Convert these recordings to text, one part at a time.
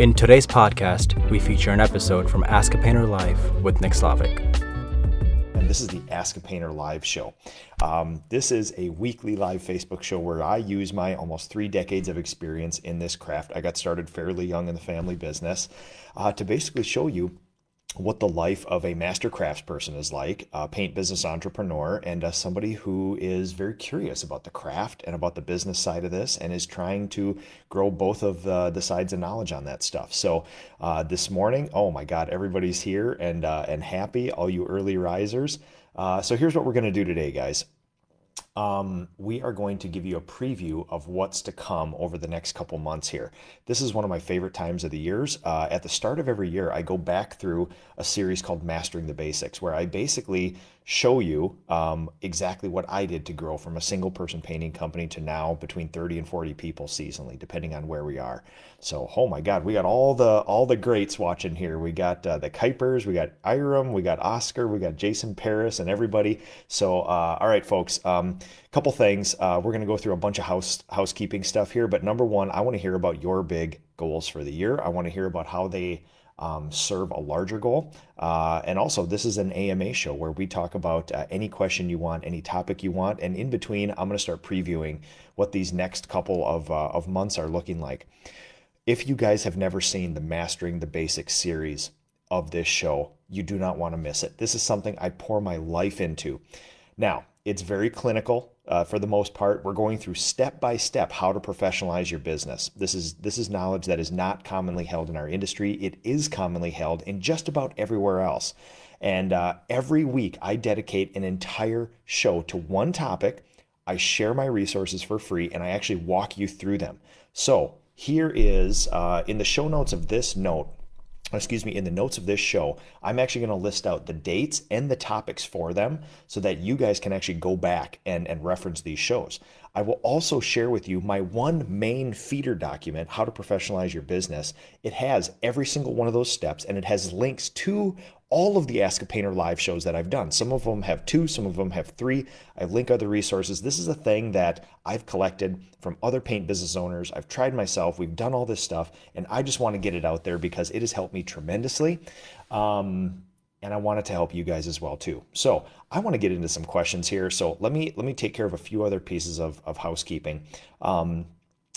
In today's podcast, we feature an episode from Ask a Painter Live with Nick Slavik. And this is the Ask a Painter Live show. Um, this is a weekly live Facebook show where I use my almost three decades of experience in this craft. I got started fairly young in the family business uh, to basically show you what the life of a master craftsperson is like, a paint business entrepreneur, and uh, somebody who is very curious about the craft and about the business side of this and is trying to grow both of the, the sides of knowledge on that stuff. So uh, this morning, oh my God, everybody's here and, uh, and happy, all you early risers. Uh, so here's what we're going to do today, guys um, we are going to give you a preview of what's to come over the next couple months here. This is one of my favorite times of the years. Uh, at the start of every year, I go back through a series called Mastering the Basics, where I basically show you um, exactly what I did to grow from a single person painting company to now between 30 and 40 people seasonally, depending on where we are. So, oh my God, we got all the all the greats watching here. We got uh, the Kuipers, we got Iram, we got Oscar, we got Jason Paris, and everybody. So, uh, all right, folks, um, couple things. Uh, we're going to go through a bunch of house housekeeping stuff here, but number one, I want to hear about your big goals for the year. I want to hear about how they um, serve a larger goal. Uh, and also, this is an AMA show where we talk about uh, any question you want, any topic you want. And in between, I'm going to start previewing what these next couple of, uh, of months are looking like. If you guys have never seen the Mastering the Basics series of this show, you do not want to miss it. This is something I pour my life into. Now, it's very clinical uh, for the most part. We're going through step by step how to professionalize your business. This is this is knowledge that is not commonly held in our industry. It is commonly held in just about everywhere else. And uh, every week, I dedicate an entire show to one topic. I share my resources for free, and I actually walk you through them. So here is uh, in the show notes of this note excuse me, in the notes of this show, I'm actually going to list out the dates and the topics for them so that you guys can actually go back and, and reference these shows. I will also share with you my one main feeder document, How to Professionalize Your Business. It has every single one of those steps and it has links to all of the Ask a Painter live shows that I've done. Some of them have two, some of them have three. I link other resources. This is a thing that I've collected from other paint business owners. I've tried myself. We've done all this stuff, and I just want to get it out there because it has helped me tremendously. Um, and I wanted to help you guys as well too. So I want to get into some questions here. So let me let me take care of a few other pieces of, of housekeeping. Um,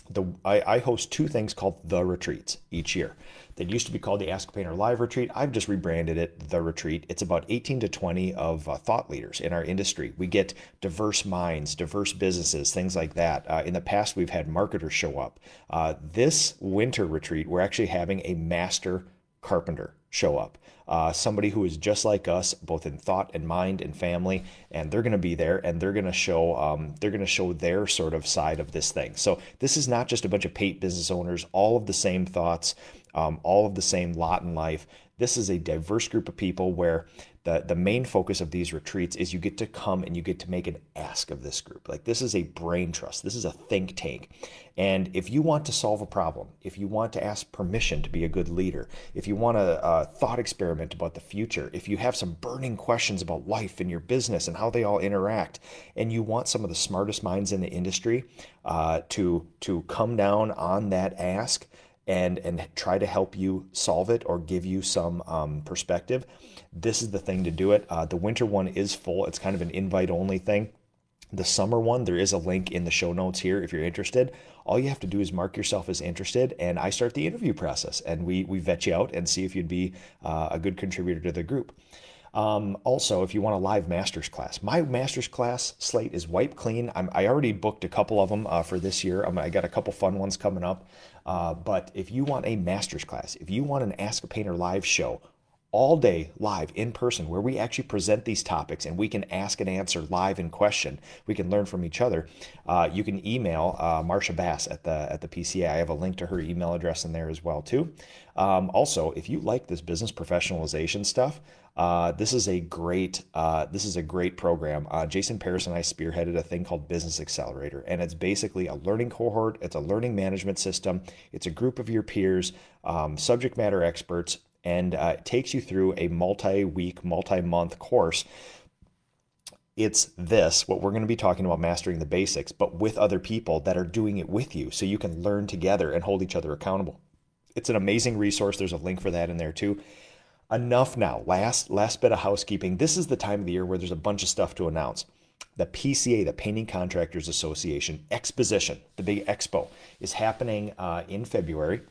the I, I host two things called the retreats each year that used to be called the Ask Painter Live Retreat. I've just rebranded it The Retreat. It's about 18 to 20 of uh, thought leaders in our industry. We get diverse minds, diverse businesses, things like that. Uh, in the past, we've had marketers show up. Uh, this winter retreat, we're actually having a master carpenter show up. Uh, somebody who is just like us, both in thought and mind and family, and they're going to be there and they're going to show um, they're going to show their sort of side of this thing. So this is not just a bunch of paint business owners, all of the same thoughts, um, all of the same lot in life. This is a diverse group of people where the, the main focus of these retreats is you get to come and you get to make an ask of this group. Like this is a brain trust, this is a think tank. And if you want to solve a problem, if you want to ask permission to be a good leader, if you want a, a thought experiment about the future, if you have some burning questions about life and your business and how they all interact, and you want some of the smartest minds in the industry uh, to to come down on that ask and and try to help you solve it or give you some um, perspective, this is the thing to do it. Uh, the winter one is full. It's kind of an invite only thing. The summer one, there is a link in the show notes here if you're interested. All you have to do is mark yourself as interested, and I start the interview process, and we we vet you out and see if you'd be uh, a good contributor to the group. Um, also, if you want a live master's class, my master's class slate is wipe clean. I'm, i already booked a couple of them uh, for this year. I'm, i got a couple fun ones coming up. Uh, but if you want a master's class, if you want an Ask a Painter live show, all day live in person where we actually present these topics and we can ask and answer live in question. We can learn from each other. Uh, you can email uh, Marsha Bass at the at the PCA. I have a link to her email address in there as well too. Um, also, if you like this business professionalization stuff, uh, this is a great uh, this is a great program. Uh, Jason Paris and I spearheaded a thing called Business Accelerator, and it's basically a learning cohort. It's a learning management system. It's a group of your peers, um, subject matter experts, and uh, it takes you through a multi-week, multi-month course. It's this, what we're going to be talking about, mastering the basics, but with other people that are doing it with you, so you can learn together and hold each other accountable. It's an amazing resource. There's a link for that in there too. Enough now. Last last bit of housekeeping. This is the time of the year where there's a bunch of stuff to announce. The PCA, the Painting Contractors Association Exposition, the big expo, is happening uh, in February.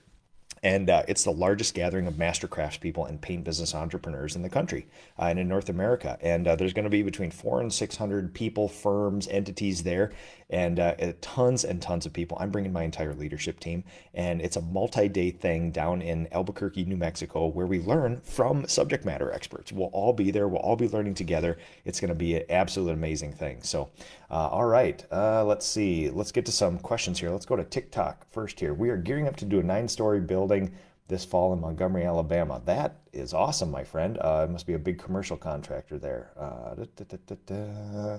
And uh, it's the largest gathering of master craftspeople and paint business entrepreneurs in the country uh, and in North America. And uh, there's going to be between four and 600 people, firms, entities there, and uh, tons and tons of people. I'm bringing my entire leadership team. And it's a multi day thing down in Albuquerque, New Mexico, where we learn from subject matter experts. We'll all be there, we'll all be learning together. It's going to be an absolute amazing thing. So, uh, all right, uh, let's see. Let's get to some questions here. Let's go to TikTok first here. We are gearing up to do a nine story building this fall in Montgomery, Alabama. That is awesome, my friend. Uh, it must be a big commercial contractor there. Uh,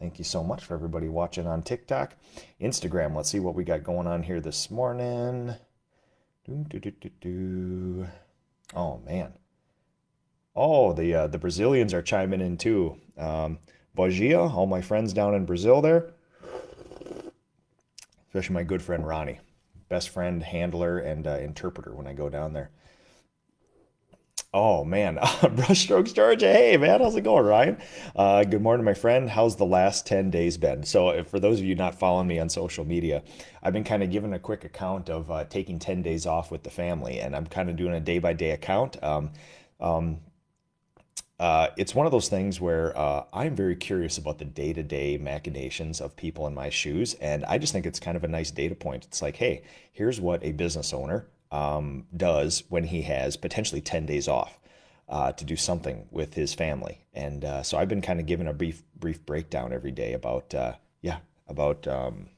Thank you so much for everybody watching on TikTok. Instagram, let's see what we got going on here this morning. Oh, man. Oh, the uh, the Brazilians are chiming in too. Um, Bogia, all my friends down in Brazil there, especially my good friend Ronnie, best friend, handler, and uh, interpreter when I go down there. Oh man, Brushstrokes Georgia. Hey man, how's it going, Ryan? Uh, good morning, my friend. How's the last 10 days been? So, for those of you not following me on social media, I've been kind of giving a quick account of uh, taking 10 days off with the family, and I'm kind of doing a day by day account. Um, um, uh, it's one of those things where uh, I'm very curious about the day to day machinations of people in my shoes. And I just think it's kind of a nice data point. It's like, hey, here's what a business owner um, does when he has potentially 10 days off. Uh, to do something with his family, and uh, so I've been kind of given a brief brief breakdown every day about uh, yeah about um,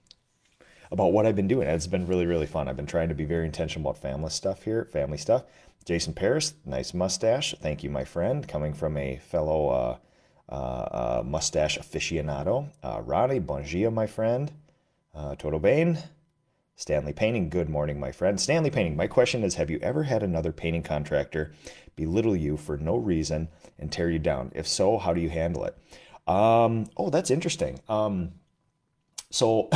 about what I've been doing. It's been really really fun. I've been trying to be very intentional about family stuff here, family stuff, Jason Paris, nice mustache. Thank you, my friend, coming from a fellow uh, uh, uh, mustache aficionado. Uh, Ronnie Bongia, my friend. Uh, Toto Bain. Stanley Painting, good morning, my friend. Stanley Painting, my question is Have you ever had another painting contractor belittle you for no reason and tear you down? If so, how do you handle it? Um, oh, that's interesting. Um, so,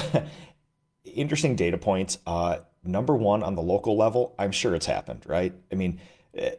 interesting data points. Uh, number one on the local level, I'm sure it's happened, right? I mean, eh,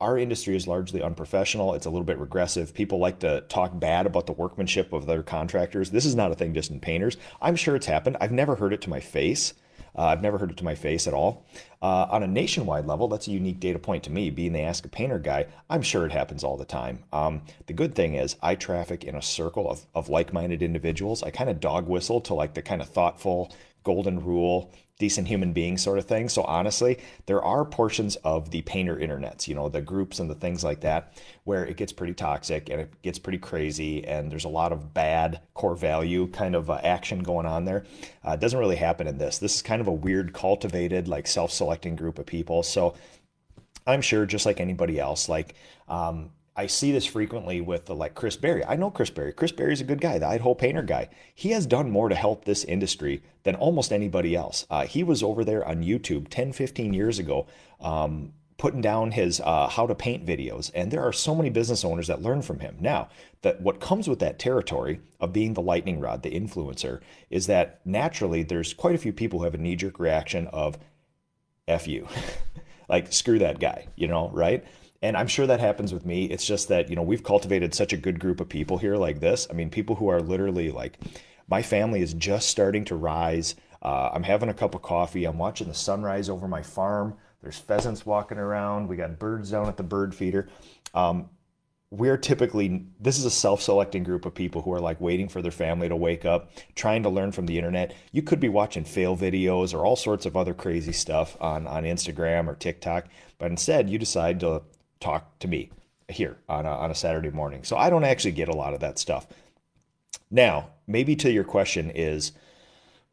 our industry is largely unprofessional. It's a little bit regressive. People like to talk bad about the workmanship of their contractors. This is not a thing just in painters. I'm sure it's happened. I've never heard it to my face. Uh, I've never heard it to my face at all. Uh, on a nationwide level, that's a unique data point to me. Being the Ask a Painter guy, I'm sure it happens all the time. Um, the good thing is, I traffic in a circle of, of like minded individuals. I kind of dog whistle to like the kind of thoughtful, golden rule, decent human being sort of thing. So honestly, there are portions of the painter internets, you know, the groups and the things like that, where it gets pretty toxic and it gets pretty crazy, and there's a lot of bad core value kind of uh, action going on there. Uh, it doesn't really happen in this. This is kind of a weird, cultivated, like self-selecting group of people. So I'm sure, just like anybody else, like um, I see this frequently with the, like Chris Berry. I know Chris Berry. Chris Berry's a good guy, the Idaho painter guy. He has done more to help this industry than almost anybody else. Uh, he was over there on YouTube 10, 15 years ago, um, putting down his uh, how to paint videos. And there are so many business owners that learn from him. Now, that what comes with that territory of being the lightning rod, the influencer, is that naturally there's quite a few people who have a knee jerk reaction of F you. like, screw that guy, you know, right? And I'm sure that happens with me. It's just that, you know, we've cultivated such a good group of people here like this. I mean, people who are literally like, my family is just starting to rise. Uh, I'm having a cup of coffee. I'm watching the sunrise over my farm. There's pheasants walking around. We got birds down at the bird feeder. Um, we're typically this is a self-selecting group of people who are like waiting for their family to wake up trying to learn from the internet you could be watching fail videos or all sorts of other crazy stuff on on instagram or tiktok but instead you decide to talk to me. here on a, on a Saturday morning. So I don't actually get a lot of that stuff. Now, maybe to your question is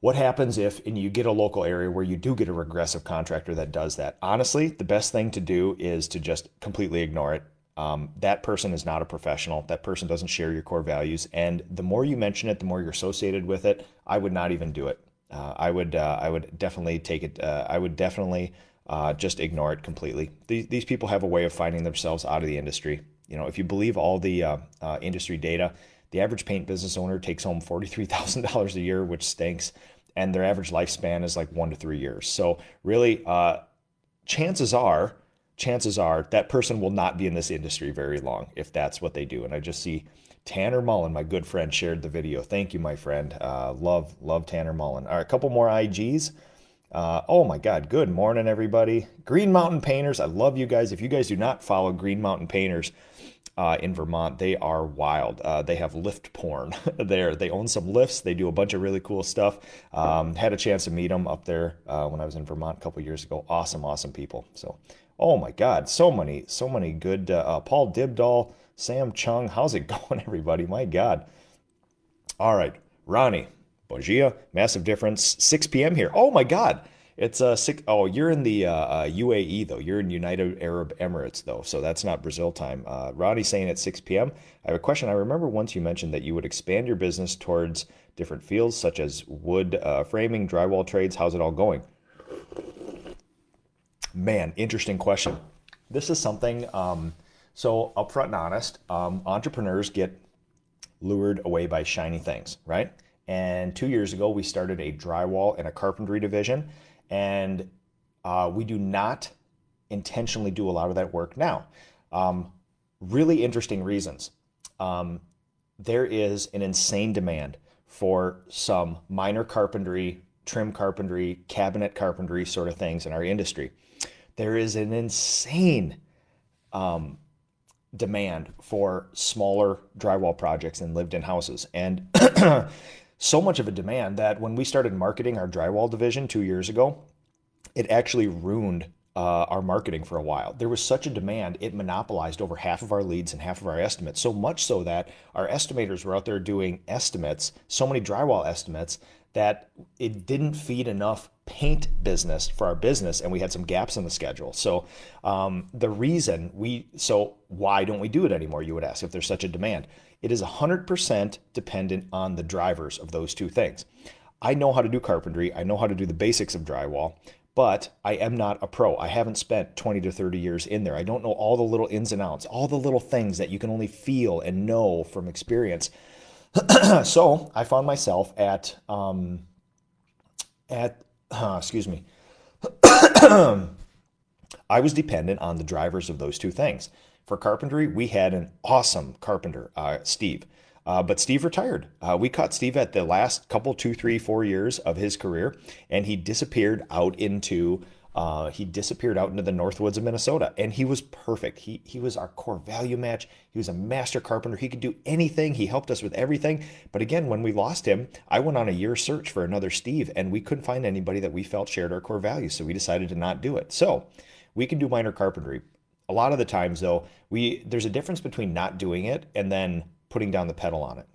what happens if and you get a local area where you do get a regressive contractor that does that? Honestly, the best thing to do is to just completely ignore it. Um, that person is not a professional. That person doesn't share your core values. And the more you mention it, the more you're associated with it. I would not even do it. Uh, I would uh, I would definitely take it. Uh, I would definitely uh, just ignore it completely. These, these people have a way of finding themselves out of the industry. You know, if you believe all the uh, uh, industry data, the average paint business owner takes home $43,000 a year, which stinks. And their average lifespan is like one to three years. So, really, uh, chances are, chances are that person will not be in this industry very long if that's what they do. And I just see Tanner Mullen, my good friend, shared the video. Thank you, my friend. Uh, love, love Tanner Mullen. All right, a couple more IGs. Uh, oh my God, good morning, everybody. Green Mountain Painters, I love you guys. If you guys do not follow Green Mountain Painters, uh, in Vermont. They are wild. Uh, they have lift porn there. They own some lifts. They do a bunch of really cool stuff. Um, had a chance to meet them up there uh, when I was in Vermont a couple years ago. Awesome, awesome people. So, oh my God, so many, so many good. Uh, uh, Paul Dibdahl, Sam Chung. How's it going, everybody? My God. All right, Ronnie, Bogia, massive difference. 6 p.m. here. Oh my God. It's uh six, oh you're in the uh, uh, UAE though. You're in United Arab Emirates though, so that's not Brazil time. Uh, saying at 6 p.m. I have a question. I remember once you mentioned that you would expand your business towards different fields such as wood uh, framing, drywall trades. How's it all going? Man, interesting question. This is something. Um, so upfront and honest, um, entrepreneurs get lured away by shiny things, right? And two years ago, we started a drywall and a carpentry division and uh, we do not intentionally do a lot of that work now. Um, really interesting reasons. Um, there is an insane demand for some minor carpentry, trim carpentry, cabinet carpentry sort of things in our industry. There is an insane um, demand for smaller drywall projects and lived in houses. And so much of a demand that when we started marketing our drywall division two years ago, it actually ruined uh, our marketing for a while. There was such a demand, it monopolized over half of our leads and half of our estimates. So much so that our estimators were out there doing estimates, so many drywall estimates, that it didn't feed enough paint business for our business and we had some gaps in the schedule so um, the reason we so why don't we do it anymore you would ask if there's such a demand it is 100% dependent on the drivers of those two things. I know how to do carpentry, I know how to do the basics of drywall, but I am not a pro. I haven't spent 20 to 30 years in there. I don't know all the little ins and outs, all the little things that you can only feel and know from experience. so I found myself at, um, at, uh, excuse me, I was dependent on the drivers of those two things. For carpentry, we had an awesome carpenter, uh, Steve. Uh, but Steve retired. Uh, we caught Steve at the last couple, two, three, four years of his career, and he disappeared out into uh, he disappeared out into the Northwoods of Minnesota, and he was perfect. He he was our core value match. He was a master carpenter. He could do anything. He helped us with everything. But again, when we lost him, I went on a year search for another Steve, and we couldn't find anybody that we felt shared our core values. So we decided to not do it. So we can do minor carpentry. A lot of the times, though, we there's a difference between not doing it and then putting down the pedal on it.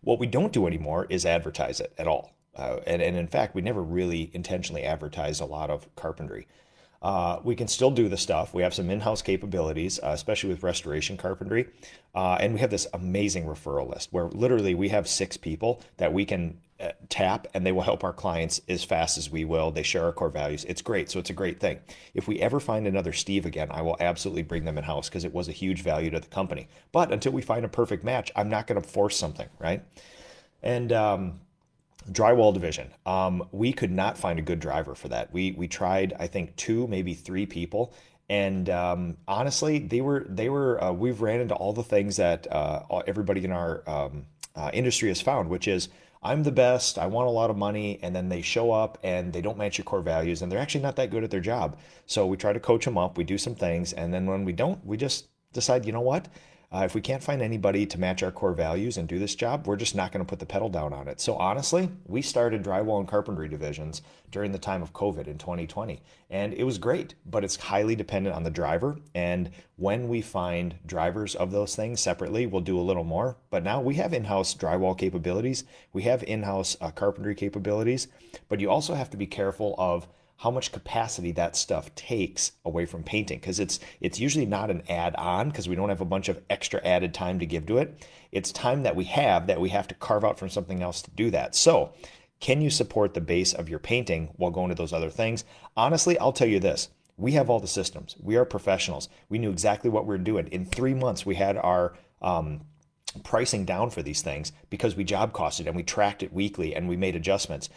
What we don't do anymore is advertise it at all. Uh, and, and in fact, we never really intentionally advertise a lot of carpentry. Uh, we can still do the stuff. We have some in-house capabilities, uh, especially with restoration carpentry, uh, and we have this amazing referral list where literally we have six people that we can tap, and they will help our clients as fast as we will. They share our core values. It's great, so it's a great thing. If we ever find another Steve again, I will absolutely bring them in house because it was a huge value to the company. But until we find a perfect match, I'm not going to force something, right? And um, drywall division. Um, we could not find a good driver for that. We we tried, I think, two, maybe three people, and um, honestly, they were they were. Uh, we've ran into all the things that uh, everybody in our um, uh, industry has found, which is I'm the best, I want a lot of money, and then they show up and they don't match your core values, and they're actually not that good at their job. So we try to coach them up, we do some things, and then when we don't, we just decide, you know what? Uh, if we can't find anybody to match our core values and do this job, we're just not going to put the pedal down on it. So honestly, we started drywall and carpentry divisions during the time of COVID in 2020, and it was great, but it's highly dependent on the driver. And when we find drivers of those things separately, we'll do a little more. But now we have in-house drywall capabilities, we have in-house uh, carpentry capabilities, but you also have to be careful of how much capacity that stuff takes away from painting because it's it's usually not an add-on because we don't have a bunch of extra added time to give to it. It's time that we have that we have to carve out from something else to do that. So, can you support the base of your painting while going to those other things? Honestly, I'll tell you this. We have all the systems. We are professionals. We knew exactly what we were doing. In three months, we had our um, pricing down for these things because we job costed and we tracked it weekly and we made adjustments.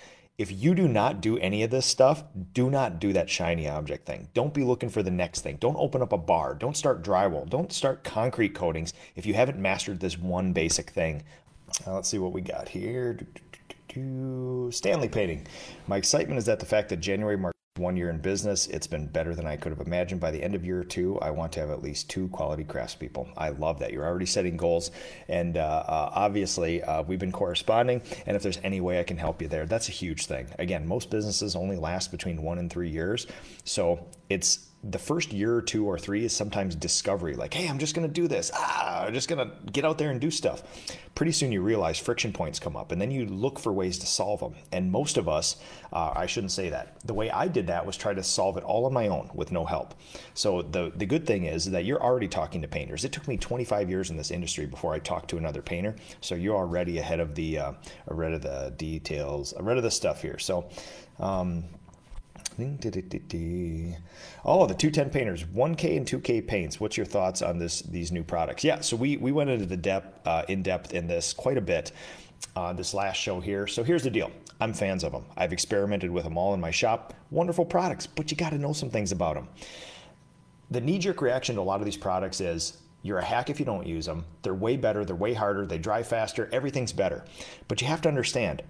If you do not do any of this stuff, do not do that shiny object thing. Don't be looking for the next thing. Don't open up a bar. Don't start drywall. Don't start concrete coatings if you haven't mastered this one basic thing. Let's see what we got here. Stanley painting. My excitement is that the fact that January marks one year in business, it's been better than I could have imagined. By the end of year two, I want to have at least two quality craftspeople. I love that. You're already setting goals, and uh, uh, obviously, uh, we've been corresponding. And if there's any way I can help you there, that's a huge thing. Again, most businesses only last between one and three years, so it's the first year or two or three is sometimes discovery like hey i'm just going to do this. Ah i'm just going to get out there and do stuff. Pretty soon you realize friction points come up and then you look for ways to solve them and most of us uh, i shouldn't say that. The way i did that was try to solve it all on my own with no help. So the, the good thing is that you're already talking to painters. It took me 25 years in this industry before i talked to another painter. So you're already ahead of the uh, ahead of the details ahead of the stuff here. So um, Oh, the 210 painters, 1K and 2K paints. What's your thoughts on this? These new products? Yeah, so we we went into the depth uh, in depth in this quite a bit. Uh, this last show here. So here's the deal. I'm fans of them. I've experimented with them all in my shop. Wonderful products, but you got to know some things about them. The knee jerk reaction to a lot of these products is you're a hack if you don't use them. They're way better, they're way harder, they dry faster, everything's better. But you have to understand,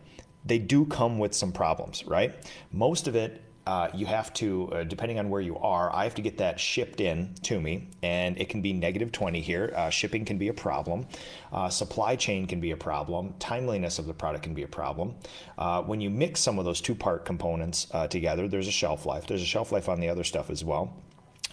they do come with some problems, right? Most of it uh, you have to, uh, depending on where you are, I have to get that shipped in to me, and it can be negative 20 here. Uh, shipping can be a problem. Uh, supply chain can be a problem. Timeliness of the product can be a problem. Uh, when you mix some of those two part components uh, together, there's a shelf life. There's a shelf life on the other stuff as well.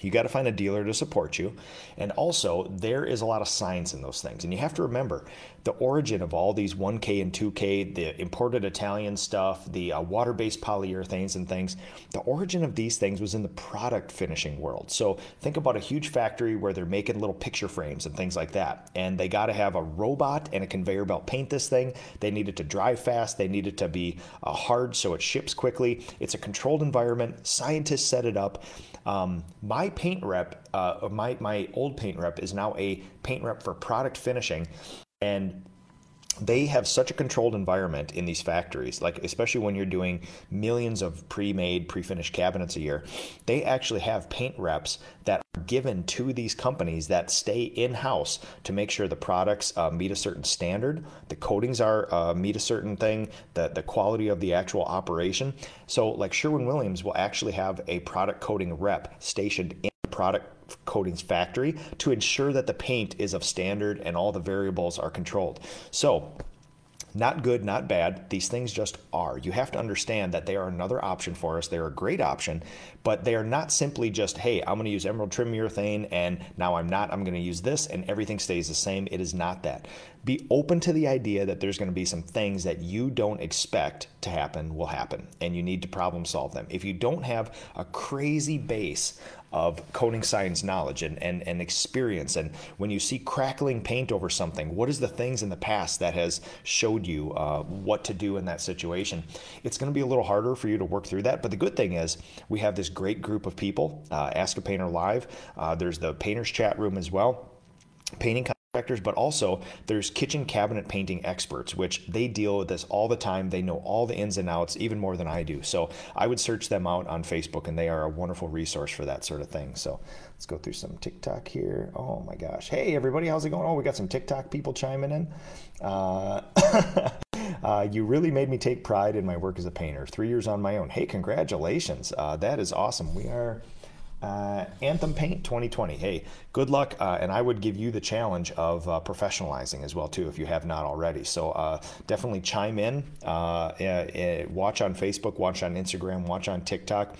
You got to find a dealer to support you. And also, there is a lot of science in those things. And you have to remember the origin of all these 1K and 2K, the imported Italian stuff, the uh, water based polyurethanes and things, the origin of these things was in the product finishing world. So think about a huge factory where they're making little picture frames and things like that. And they got to have a robot and a conveyor belt paint this thing. They need it to dry fast, they need it to be uh, hard so it ships quickly. It's a controlled environment. Scientists set it up. Um, my paint rep, uh, my, my old paint rep is now a paint rep for product finishing. And they have such a controlled environment in these factories like especially when you're doing millions of pre-made pre-finished cabinets a year they actually have paint reps that are given to these companies that stay in-house to make sure the products uh, meet a certain standard the coatings are uh, meet a certain thing the, the quality of the actual operation. So like sherwin williams will actually have a product coating rep stationed in product coatings factory to ensure that the paint is of standard and all the variables are controlled. So not good, not bad. These things just are. You have to understand that they are another option for us. They're a great option, but they are not simply just, hey, I'm going to use emerald trim urethane and now I'm not. I'm going to use this and everything stays the same. It is not that. Be open to the idea that there's going to be some things that you don't expect to happen will happen and you need to problem solve them. If you don't have a crazy base of coating science knowledge and, and, and experience. And when you see crackling paint over something, what is the things in the past that has showed you uh, what to do in that situation? It's going to be a little harder for you to work through that. But the good thing is we have this great group of people, uh, Ask a Painter Live. Uh, there's the painters chat room as well. Painting contractors, but also there's kitchen cabinet painting experts, which they deal with this all the time. They know all the ins and outs, even more than I do. So I would search them out on Facebook, and they are a wonderful resource for that sort of thing. So let's go through some TikTok here. Oh my gosh. Hey, everybody, how's it going? Oh, we got some TikTok people chiming in. Uh, uh, you really made me take pride in my work as a painter. Three years on my own. Hey, congratulations. Uh, that is awesome. We are Uh, Anthem Paint 2020. Hey, good luck, uh, and I would give you the challenge of uh, professionalizing as well too, if you have not already. So uh, definitely chime in, uh, uh, watch on Facebook, watch on Instagram, watch on TikTok.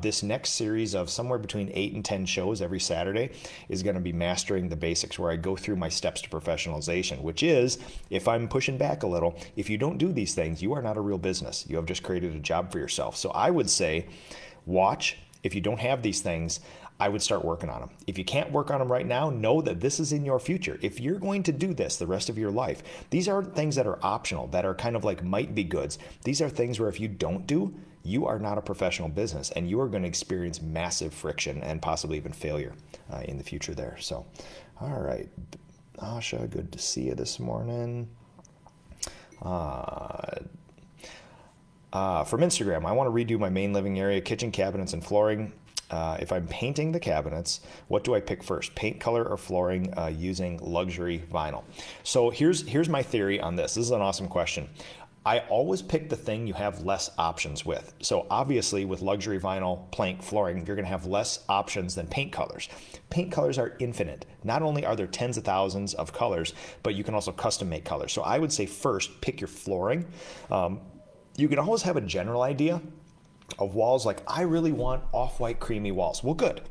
this next series of somewhere between eight and ten shows every Saturday is going to be mastering the basics, where I go through my steps to professionalization. Which is, if I'm pushing back a little, if you don't do these things, you are not a real business. You have just created a job for yourself. So I would say, watch if you don't have these things, I would start working on them. If you can't work on them right now, know that this is in your future. If you're going to do this the rest of your life, these aren't things that are optional, that are kind of like might be goods. These are things where if you don't do, you are not a professional business and you are going to experience massive friction and possibly even failure uh, in the future there. So, all right. Asha, good to see you this morning. Uh, uh, from Instagram, I want to redo my main living area, kitchen cabinets, and flooring. Uh, if I'm painting the cabinets, what do I pick first? Paint color or flooring uh, using luxury vinyl? So here's here's my theory on this. This is an awesome question. I always pick the thing you have less options with. So obviously with luxury vinyl plank flooring, you're going to have less options than paint colors. Paint colors are infinite. Not only are there tens of thousands of colors, but you can also custom make colors. So I would say first pick your flooring. Um, you can always have a general idea of walls like I really want off-white creamy walls. Well, good.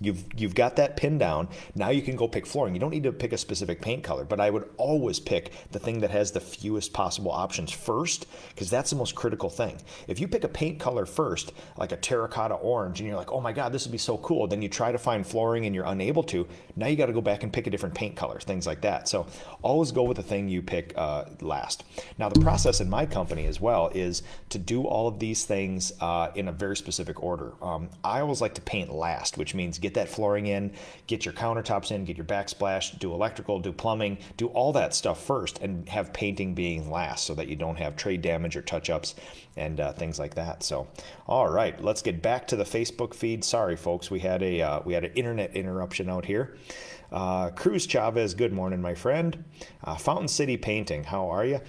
You've you've got that pin down. Now you can go pick flooring. You don't need to pick a specific paint color, but I would always pick the thing that has the fewest possible options first because that's the most critical thing. If you pick a paint color first, like a terracotta orange, and you're like, "Oh my god, this would be so cool." Then you try to find flooring and you're unable to. Now you got to go back and pick a different paint color, things like that. So always go with the thing you pick uh, last. Now the process in my company as well is to do all of these things uh, in a very specific order. Um, I always like to paint last, which means get get that flooring in, get your countertops in, get your backsplash, do electrical, do plumbing, do all that stuff first, and have painting being last so that you don't have trade damage or touch ups and uh, things like that. So, all right, let's get back to the Facebook feed. Sorry, folks, we had a uh, we had an internet interruption out here. Uh, Cruz Chavez, good morning, my friend. Uh, Fountain City Painting, how are you?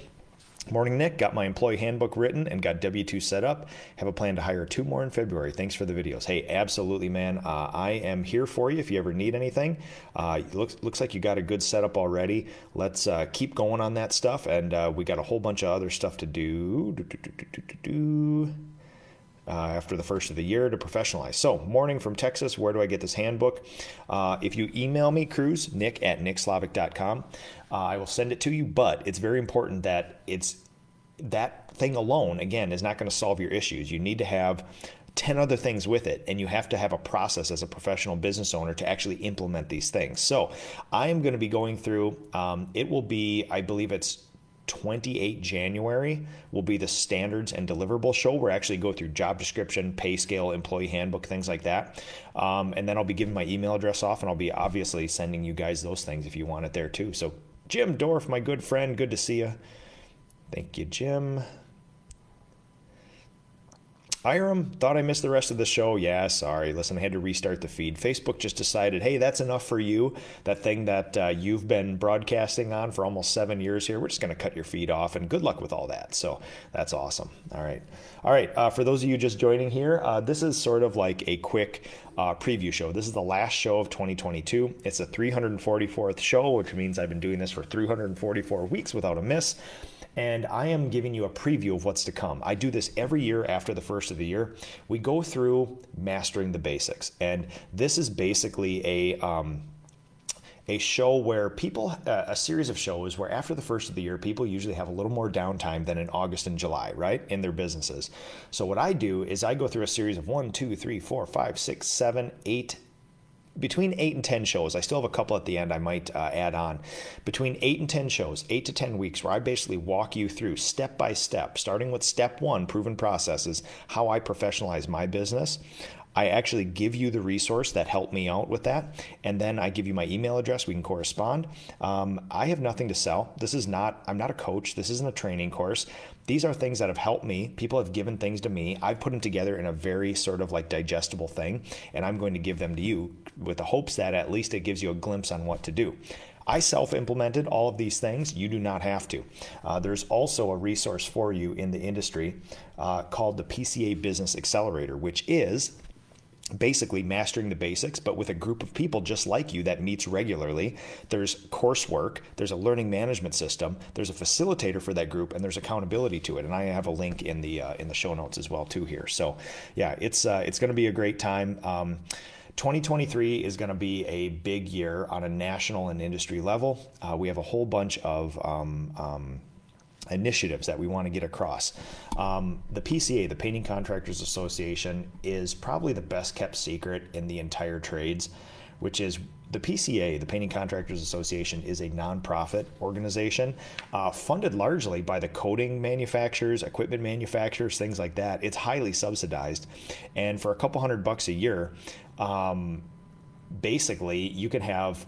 Morning, Nick. Got my employee handbook written and got W 2 set up. Have a plan to hire two more in February. Thanks for the videos. Hey, absolutely, man. Uh, I am here for you if you ever need anything. Uh, looks, looks like you got a good setup already. Let's uh, keep going on that stuff. And uh, we got a whole bunch of other stuff to do. do, do, do uh, after the first of the year to professionalize. So, morning from Texas, where do I get this handbook? Uh, if you email me, Cruz, nick at nickslavik.com, uh, I will send it to you. But it's very important that it's that thing alone, again, is not going to solve your issues. You need to have 10 other things with it, and you have to have a process as a professional business owner to actually implement these things. So, I am going to be going through, um, it will be, I believe it's 28 January will be the standards and deliverable show where I actually go through job description, pay scale, employee handbook, things like that. Um, and then I'll be giving my email address off and I'll be obviously sending you guys those things if you want it there too. So, Jim Dorf, my good friend, good to see you. Thank you, Jim. Iram, thought I missed the rest of the show. Yeah, sorry. Listen, I had to restart the feed. Facebook just decided, hey, that's enough for you. That thing that uh, you've been broadcasting on for almost seven years here, we're just going to cut your feed off, and good luck with all that. So that's awesome. All right. All right. Uh, for those of you just joining here, uh, this is sort of like a quick uh, preview show. This is the last show of 2022. It's the 344th show, which means I've been doing this for 344 weeks without a miss and I am giving you a preview of what's to come. I do this every year after the first of the year. We go through mastering the basics, and this is basically a um, a show where people, uh, a series of shows where after the first of the year, people usually have a little more downtime than in August and July, right, in their businesses. So, what I do is I go through a series of one, two, three, four, five, six, seven, eight, between eight and 10 shows. I still have a couple at the end I might uh, add on. Between eight and 10 shows, eight to 10 weeks, where I basically walk you through step by step, starting with step one, proven processes, how I professionalize my business. I actually give you the resource that helped me out with that, and then I give you my email address. We can correspond. Um, I have nothing to sell. This is not. I'm not a coach. This isn't a training course. These are things that have helped me. People have given things to me. I put them together in a very sort of like digestible thing, and I'm going to give them to you with the hopes that at least it gives you a glimpse on what to do. I self implemented all of these things. You do not have to. Uh, there's also a resource for you in the industry uh, called the PCA Business Accelerator, which is basically mastering the basics, but with a group of people just like you that meets regularly. There's coursework, there's a learning management system, there's a facilitator for that group, and there's accountability to it. And I have a link in the uh, in the show notes as well too here. So yeah, it's uh, it's going to be a great time. Um, 2023 is going to be a big year on a national and industry level. Uh, we have a whole bunch of um, um, initiatives that we want to get across. Um, the PCA, the Painting Contractors Association, is probably the best kept secret in the entire trades, which is the PCA, the Painting Contractors Association, is a nonprofit organization uh, funded largely by the coating manufacturers, equipment manufacturers, things like that. It's highly subsidized. And for a couple hundred bucks a year, um, basically, you can have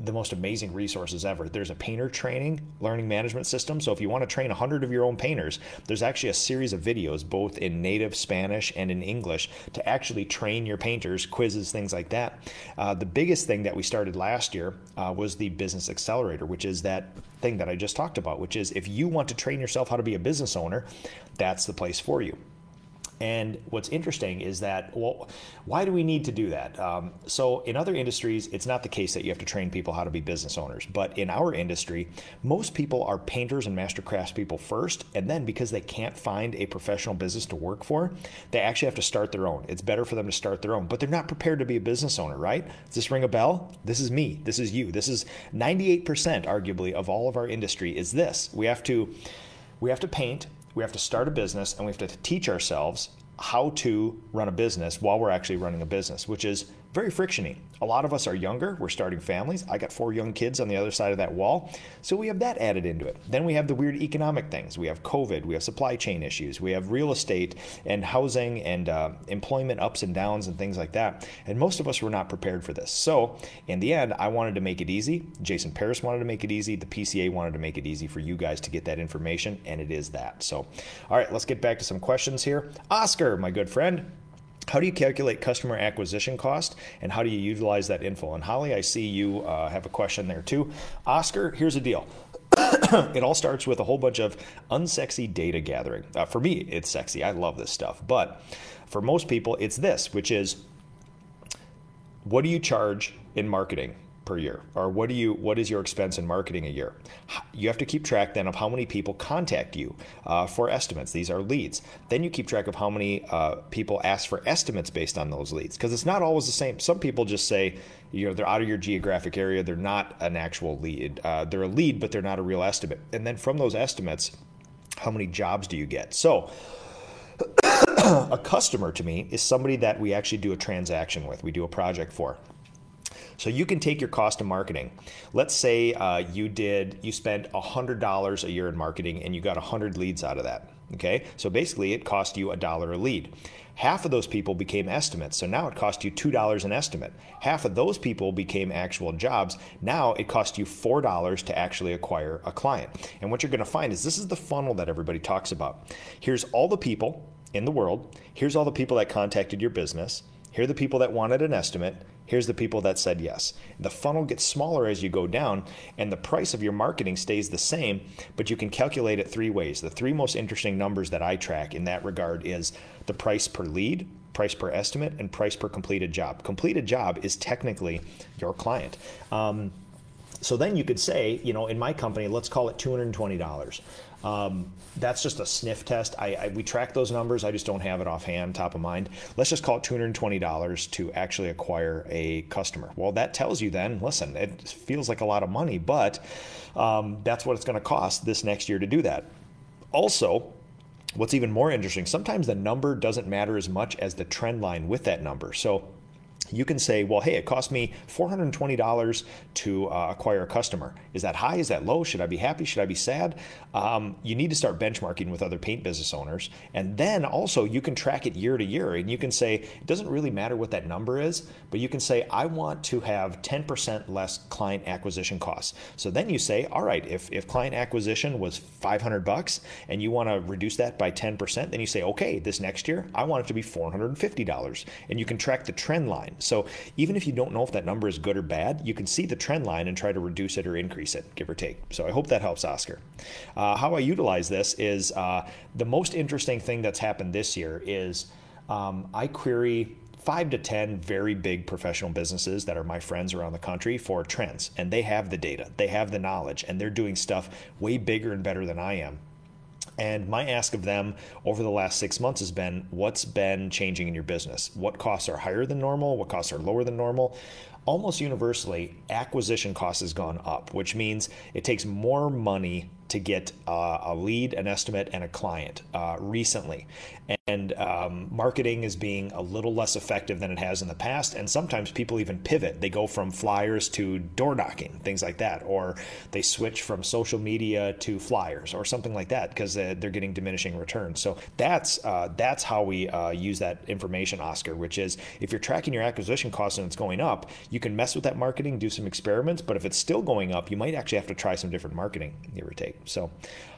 the most amazing resources ever. There's a painter training learning management system. So if you want to train 100 of your own painters, there's actually a series of videos, both in native Spanish and in English, to actually train your painters, quizzes, things like that. Uh, the biggest thing that we started last year uh, was the Business Accelerator, which is that thing that I just talked about, which is if you want to train yourself how to be a business owner, that's the place for you. And what's interesting is that, well, why do we need to do that? Um, so, in other industries, it's not the case that you have to train people how to be business owners. But in our industry, most people are painters and master craftspeople first. And then because they can't find a professional business to work for, they actually have to start their own. It's better for them to start their own, but they're not prepared to be a business owner, right? Does this ring a bell? This is me. This is you. This is 98%, arguably, of all of our industry is this. We have to. We have to paint we have to start a business and we have to teach ourselves how to run a business while we're actually running a business, which is very frictiony. A lot of us are younger, we're starting families. I got four young kids on the other side of that wall. So we have that added into it. Then we have the weird economic things. We have COVID, we have supply chain issues, we have real estate and housing and uh, employment ups and downs and things like that. And most of us were not prepared for this. So in the end, I wanted to make it easy. Jason Paris wanted to make it easy. The PCA wanted to make it easy for you guys to get that information, and it is that. So, all right, let's get back to some questions here. Oscar, my good friend. How do you calculate customer acquisition cost and how do you utilize that info? And Holly, I see you uh, have a question there too. Oscar, here's the deal. it all starts with a whole bunch of unsexy data gathering. Uh, for me, it's sexy. I love this stuff. But for most people, it's this, which is what do you charge in marketing? Per year? Or what do you what is your expense in marketing a year? You have to keep track then of how many people contact you uh, for estimates. These are leads. Then you keep track of how many uh, people ask for estimates based on those leads. Because it's not always the same. Some people just say you know they're out of your geographic area. They're not an actual lead uh, they're a lead but they're not a real estimate. And then from those estimates how many jobs do you get? So a customer to me is somebody that we actually do a transaction with. We do a project for so you can take your cost of marketing. Let's say uh, you did you spent $100 a year in marketing and you got 100 leads out of that. Okay, so basically it cost you a dollar a lead. Half of those people became estimates, so now it cost you $2 an estimate. Half of those people became actual jobs. Now it cost you $4 to actually acquire a client. And what you're to find is this is the funnel that everybody talks about. Here's all the people in the world, here's all the people that contacted your business, here are the people that wanted an estimate, Here's the people that said yes. The funnel gets smaller as you go down, and the price of your marketing stays the same, but you can calculate it three ways. The three most interesting numbers that I track in that regard is the price per lead, price per estimate, and price per completed job. Completed job is technically your client. Um, so then you could say, you know, in my company, let's call it $220. Um, that's just a sniff test. I, I, we track those numbers. I just don't have it offhand, top of mind. Let's just call it $220 to actually acquire a customer. Well, that tells you then, listen, it feels like a lot of money, but um, that's what it's going to cost this next year to do that. Also, what's even more interesting, sometimes the number doesn't matter as much as the trend line with that number. So you can say, well, hey, it cost me $420 to uh, acquire a customer. Is that high? Is that low? Should I be happy? Should I be sad? Um, you need to start benchmarking with other paint business owners. And then also, you can track it year to year. And you can say, it doesn't really matter what that number is, but you can say, I want to have 10% less client acquisition costs. So then you say, all right, if, if client acquisition was 500 bucks and you want to reduce that by 10%, then you say, okay, this next year, I want it to be $450. And you can track the trend line. So even if you don't know if that number is good or bad, you can see the trend line and try to reduce it or increase it, give or take. So I hope that helps, Oscar. Uh, how I utilize this is uh, the most interesting thing that's happened this year is um, I query five to 10 very big professional businesses that are my friends around the country for trends. And they have the data, they have the knowledge, and they're doing stuff way bigger and better than I am. And my ask of them over the last six months has been what's been changing in your business? What costs are higher than normal? What costs are lower than normal? Almost universally, acquisition cost has gone up, which means it takes more money to get uh, a lead, an estimate, and a client uh, recently. And um, marketing is being a little less effective than it has in the past. And sometimes people even pivot. They go from flyers to door knocking, things like that. Or they switch from social media to flyers or something like that because uh, they're getting diminishing returns. So that's, uh, that's how we uh, use that information, Oscar, which is if you're tracking your acquisition costs and it's going up, you can mess with that marketing, do some experiments. But if it's still going up, you might actually have to try some different marketing, give or take. So,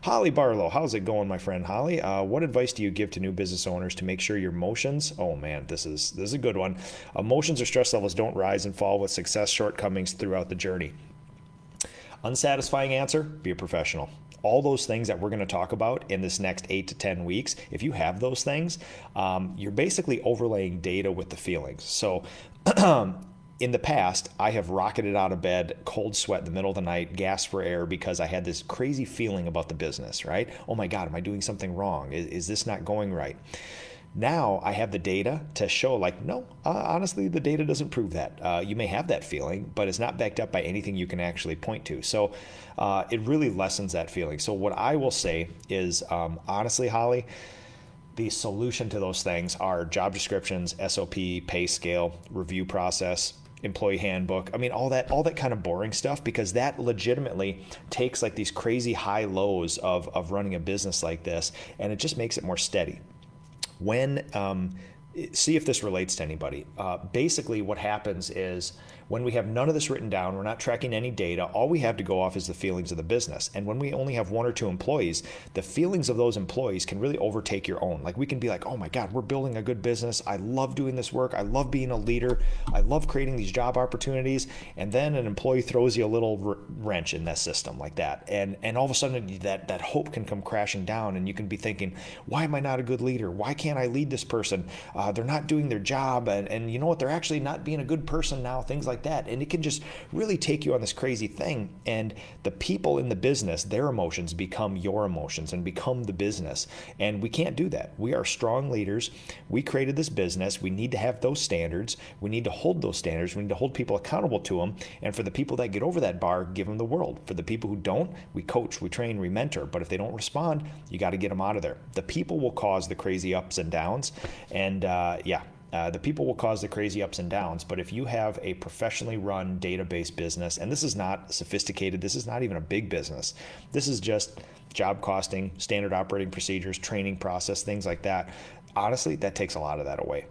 Holly Barlow, how's it going, my friend Holly? Uh, what advice do you give to new business owners to make sure your emotions? Oh man, this is this is a good one. Emotions or stress levels don't rise and fall with success shortcomings throughout the journey. Unsatisfying answer: Be a professional all those things that we're going to talk about in this next eight to 10 weeks, if you have those things, um, you're basically overlaying data with the feelings. So, in the past, I have rocketed out of bed, cold sweat in the middle of the night, gasp for air because I had this crazy feeling about the business, right? Oh my God, am I doing something wrong? Is, is this not going right? Now I have the data to show, like, no, uh, honestly, the data doesn't prove that. Uh, you may have that feeling, but it's not backed up by anything you can actually point to. So uh, it really lessens that feeling. So, what I will say is, um, honestly, Holly, the solution to those things are job descriptions, SOP, pay scale, review process, employee handbook. I mean, all that all that kind of boring stuff because that legitimately takes like these crazy high lows of of running a business like this, and it just makes it more steady. When um, see if this relates to anybody. Uh, basically, what happens is when we have none of this written down, we're not tracking any data, all we have to go off is the feelings of the business. And when we only have one or two employees, the feelings of those employees can really overtake your own. Like we can be like, oh my God, we're building a good business. I love doing this work. I love being a leader. I love creating these job opportunities. And then an employee throws you a little wrench in that system like that. And, and all of a sudden that, that hope can come crashing down and you can be thinking, why am I not a good leader? Why can't I lead this person? Uh, they're not doing their job. And, and you know what? They're actually not being a good person now, things like like that. And it can just really take you on this crazy thing. And the people in the business, their emotions become your emotions and become the business. And we can't do that. We are strong leaders. We created this business. We need to have those standards. We need to hold those standards. We need to hold people accountable to them. And for the people that get over that bar, give them the world. For the people who don't, we coach, we train, we mentor. But if they don't respond, you got to get them out of there. The people will cause the crazy ups and downs. And uh, yeah, uh, the people will cause the crazy ups and downs, but if you have a professionally run database business, and this is not sophisticated, this is not even a big business, this is just job costing, standard operating procedures, training process, things like that. Honestly, that takes a lot of that away.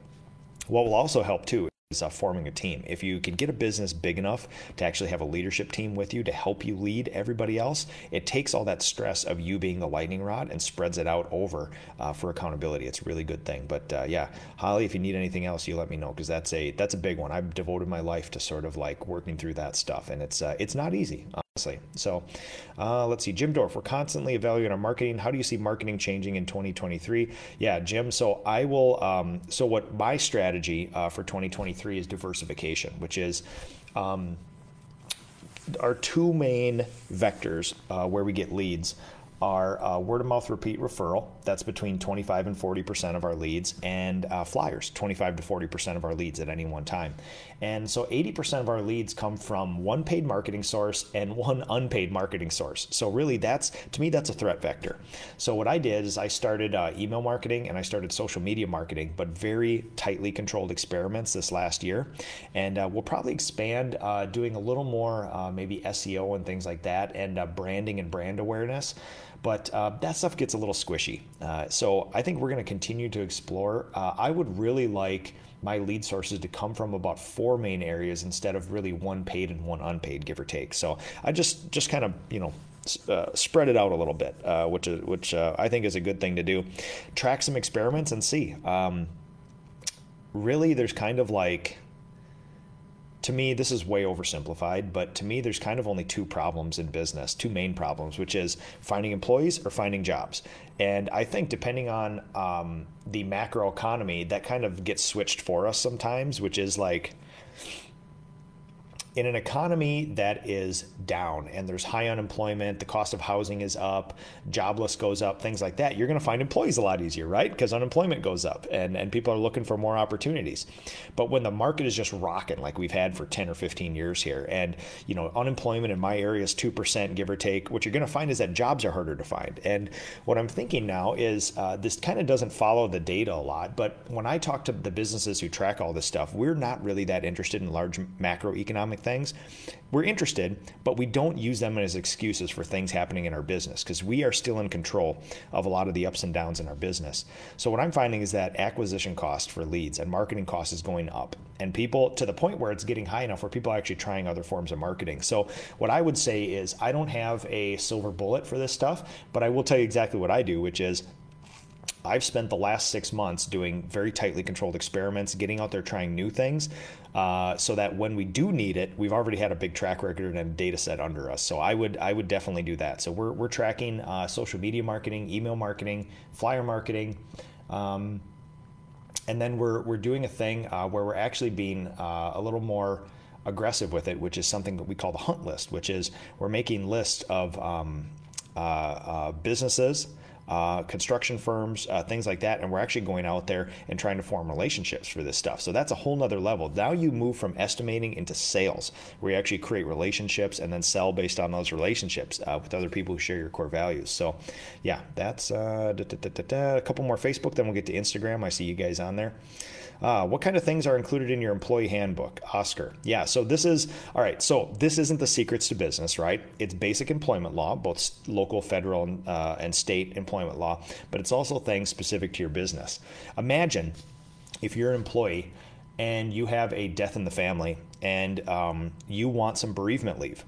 What will also help too is uh, forming a team. If you can get a business big enough to actually have a leadership team with you to help you lead everybody else, it takes all that stress of you being the lightning rod and spreads it out over uh, for accountability. It's a really good thing. But uh, yeah, Holly, if you need anything else, you let me know because that's a that's a big one. I've devoted my life to sort of like working through that stuff, and it's uh, it's not easy. So uh, let's see, Jim Dorf, we're constantly evaluating our marketing. How do you see marketing changing in 2023? Yeah, Jim. So I will, um, so what my strategy uh, for 2023 is diversification, which is, um, our two main vectors uh, where we get leads are uh, word of mouth repeat referral. That's between 25 and 40% of our leads, and uh, flyers, 25 to 40% of our leads at any one time. And so 80% of our leads come from one paid marketing source and one unpaid marketing source. So really, that's to me, that's a threat vector. So what I did is I started uh, email marketing and I started social media marketing, but very tightly controlled experiments this last year. And uh, we'll probably expand uh, doing a little more, uh, maybe SEO and things like that, and uh, branding and brand awareness but uh, that stuff gets a little squishy. Uh, so I think we're going to continue to explore. Uh, I would really like my lead sources to come from about four main areas instead of really one paid and one unpaid, give or take. So I just just kind of you know uh, spread it out a little bit, uh, which is which uh, I think is a good thing to do. Track some experiments and see. Um, really, there's kind of like to me, this is way oversimplified, but to me, there's kind of only two problems in business, two main problems, which is finding employees or finding jobs. And I think depending on um, the macro economy, that kind of gets switched for us sometimes, which is like, in an economy that is down and there's high unemployment, the cost of housing is up, jobless goes up, things like that, you're going to find employees a lot easier, right? Because unemployment goes up and, and people are looking for more opportunities. But when the market is just rocking like we've had for 10 or 15 years here, and you know, unemployment in my area is 2%, give or take, what you're going to find is that jobs are harder to find. And what I'm thinking now is uh, this kind of doesn't follow the data a lot, but when I talk to the businesses who track all this stuff, we're not really that interested in large macroeconomic things. Things, we're interested, but we don't use them as excuses for things happening in our business because we are still in control of a lot of the ups and downs in our business. So, what I'm finding is that acquisition cost for leads and marketing cost is going up, and people to the point where it's getting high enough where people are actually trying other forms of marketing. So, what I would say is, I don't have a silver bullet for this stuff, but I will tell you exactly what I do, which is I've spent the last six months doing very tightly controlled experiments, getting out there trying new things, uh, so that when we do need it, we've already had a big track record and data set under us. So I would I would definitely do that. So we're, we're tracking uh, social media marketing, email marketing, flyer marketing. Um, and then we're, we're doing a thing uh, where we're actually being uh, a little more aggressive with it, which is something that we call the hunt list, which is we're making lists of um, uh, uh, businesses uh, construction firms, uh, things like that. And we're actually going out there and trying to form relationships for this stuff. So that's a whole nother level. Now you move from estimating into sales, where you actually create relationships and then sell based on those relationships uh, with other people who share your core values. So, yeah, that's uh, a couple more Facebook. Then we'll get to Instagram. I see you guys on there. Uh, what kind of things are included in your employee handbook? Oscar. Yeah, so this is, all right, so this isn't the secrets to business, right? It's basic employment law, both local, federal, and, uh, and state employment law, but it's also things specific to your business. Imagine if you're an employee and you have a death in the family and um, you want some bereavement leave.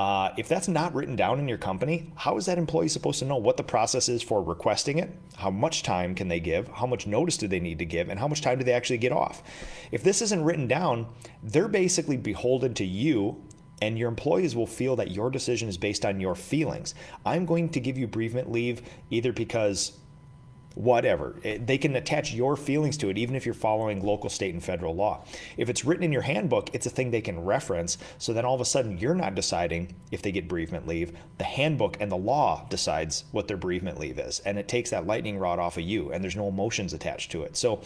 Uh, if that's not written down in your company, how is that employee supposed to know what the process is for requesting it? How much time can they give? How much notice do they need to give? And how much time do they actually get off? If this isn't written down, they're basically beholden to you and your employees will feel that your decision is based on your feelings. I'm going to give you bereavement leave either because whatever. Eh, they can attach your feelings to it, even if you're following local, state, and federal law. If it's written in your handbook, it's a thing they can reference. So then all of a sudden, you're not deciding if they get bereavement leave. The handbook and the law decides what their bereavement leave is. And it takes that lightning rod off of you, and there's no emotions attached to it. So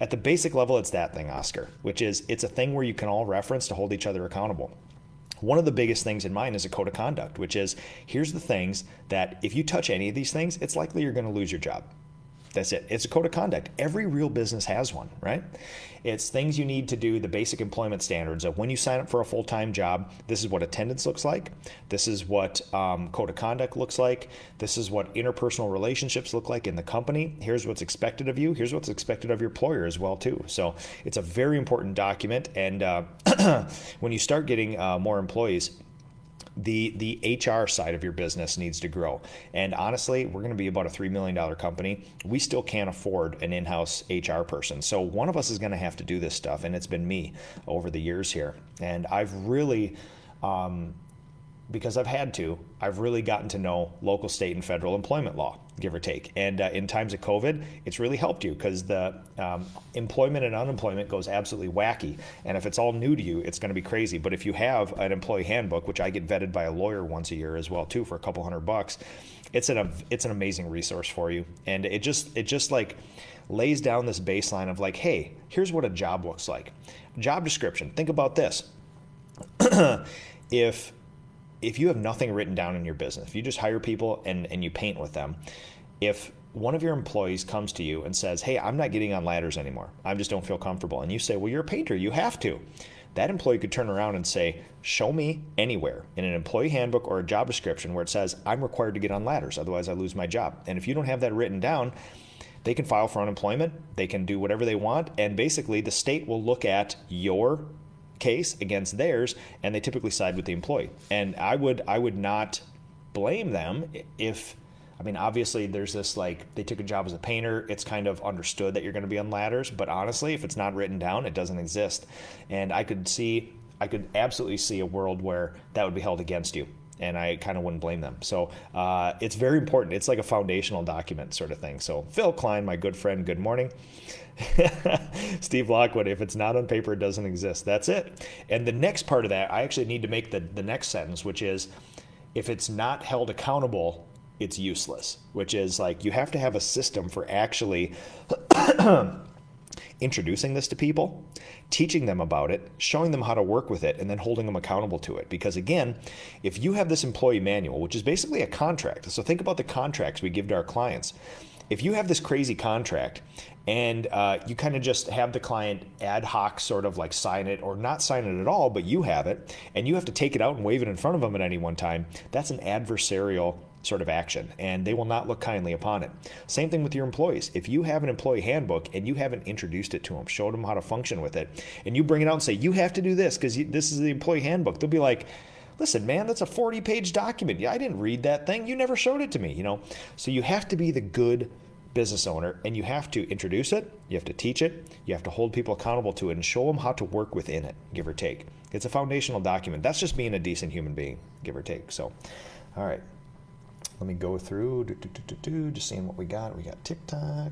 at the basic level, it's that thing, Oscar, which is it's a thing where you can all reference to hold each other accountable. One of the biggest things in mine is a code of conduct, which is here's the things that if you touch any of these things, it's likely you're going to lose your job. That's it. It's a code of conduct. Every real business has one, right? It's things you need to do, the basic employment standards of when you sign up for a full time job, this is what attendance looks like. This is what um, code of conduct looks like. This is what interpersonal relationships look like in the company. Here's what's expected of you. Here's what's expected of your employer as well, too. So it's a very important document. And uh, when you start getting uh, more employees, the the HR side of your business needs to grow. And honestly, we're going to be about a $3 million company. We still can't afford an in-house HR person. So one of us is going to have to do this stuff and it's been me over the years here. And I've really um, because I've had to, I've really gotten to know local, state, and federal employment law, give or take. And uh, in times of COVID, it's really helped you because the um, employment and unemployment goes absolutely wacky. And if it's all new to you, it's going to be crazy. But if you have an employee handbook, which I get vetted by a lawyer once a year as well too, for a couple hundred bucks, it's an it's an amazing resource for you. And it just it just like lays down this baseline of like, hey, here's what a job looks like. Job description. Think about this. if if you have nothing written down in your business, if you just hire people and, and you paint with them, if one of your employees comes to you and says, Hey, I'm not getting on ladders anymore. I just don't feel comfortable. And you say, Well, you're a painter. You have to. That employee could turn around and say, Show me anywhere in an employee handbook or a job description where it says, I'm required to get on ladders. Otherwise, I lose my job. And if you don't have that written down, they can file for unemployment. They can do whatever they want. And basically, the state will look at your case against theirs, and they typically side with the employee. And I would I would not blame them if I mean obviously there's this like they took a job as a painter, it's kind of understood that you're going to be on ladders, but honestly, if it's not written down, it doesn't exist. And I could see I could absolutely see a world where that would be held against you and I kind of wouldn't blame them. So uh, it's very important. It's like a foundational document sort of thing. So Phil Klein, my good friend, good morning. Steve Lockwood, if it's not on paper, it doesn't exist. That's it. And the next part of that, I actually need to make the, the next sentence, which is if it's not held accountable, it's useless, which is like you have to have a system for actually introducing this to people, teaching them about it, showing them how to work with it, and then holding them accountable to it. Because again, if you have this employee manual, which is basically a contract, so think about the contracts we give to our clients. If you have this crazy contract and uh, you kind of just have the client ad hoc sort of like sign it or not sign it at all, but you have it, and you have to take it out and wave it in front of them at any one time, that's an adversarial sort of action, and they will not look kindly upon it. Same thing with your employees. If you have an employee handbook and you haven't introduced it to them, showed them how to function with it, and you bring it out and say, you have to do this because this is the employee handbook, they'll be like, listen man that's a 40 page document. Yeah i didn't read that thing. You never showed it to me you know? So you have to be the good business owner and you have to introduce it you have to teach it you have to hold people accountable to it and show them how to work within it give or take. It's a foundational document. That's just being a decent human being give or take so. All right let me go through, do, do, do, just seeing what we got. We got TikTok.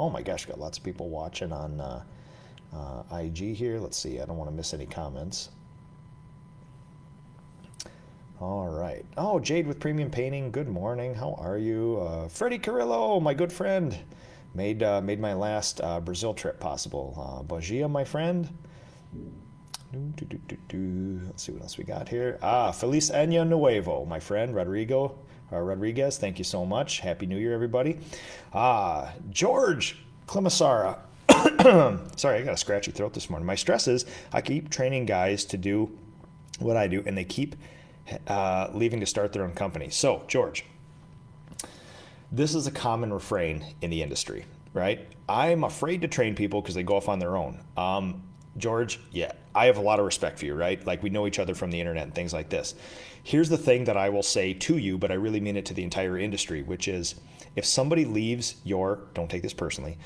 Oh my gosh, got lots of people watching on uh, uh, IG here. Let's see, I don't want to miss any comments. All right. Oh, Jade with Premium Painting. Good morning. How are you? Uh, Freddie Carrillo, my good friend, made uh, made my last uh, Brazil trip possible. Uh, Bagia, my friend. Let's see what else we got here. Ah, Feliz Año Nuevo, my friend Rodrigo Rodriguez. Thank you so much. Happy New Year, everybody. Ah, George Klimasara. Sorry, I got a scratchy throat this morning. My stress is I keep training guys to do what I do, and they keep uh, leaving to start their own company. So, George, this is a common refrain in the industry, right? I'm afraid to train people because they go off on their own. Um, George, yeah, I have a lot of respect for you, right? Like we know each other from the internet and things like this. Here's the thing that I will say to you, but I really mean it to the entire industry, which is if somebody leaves your, don't take this personally,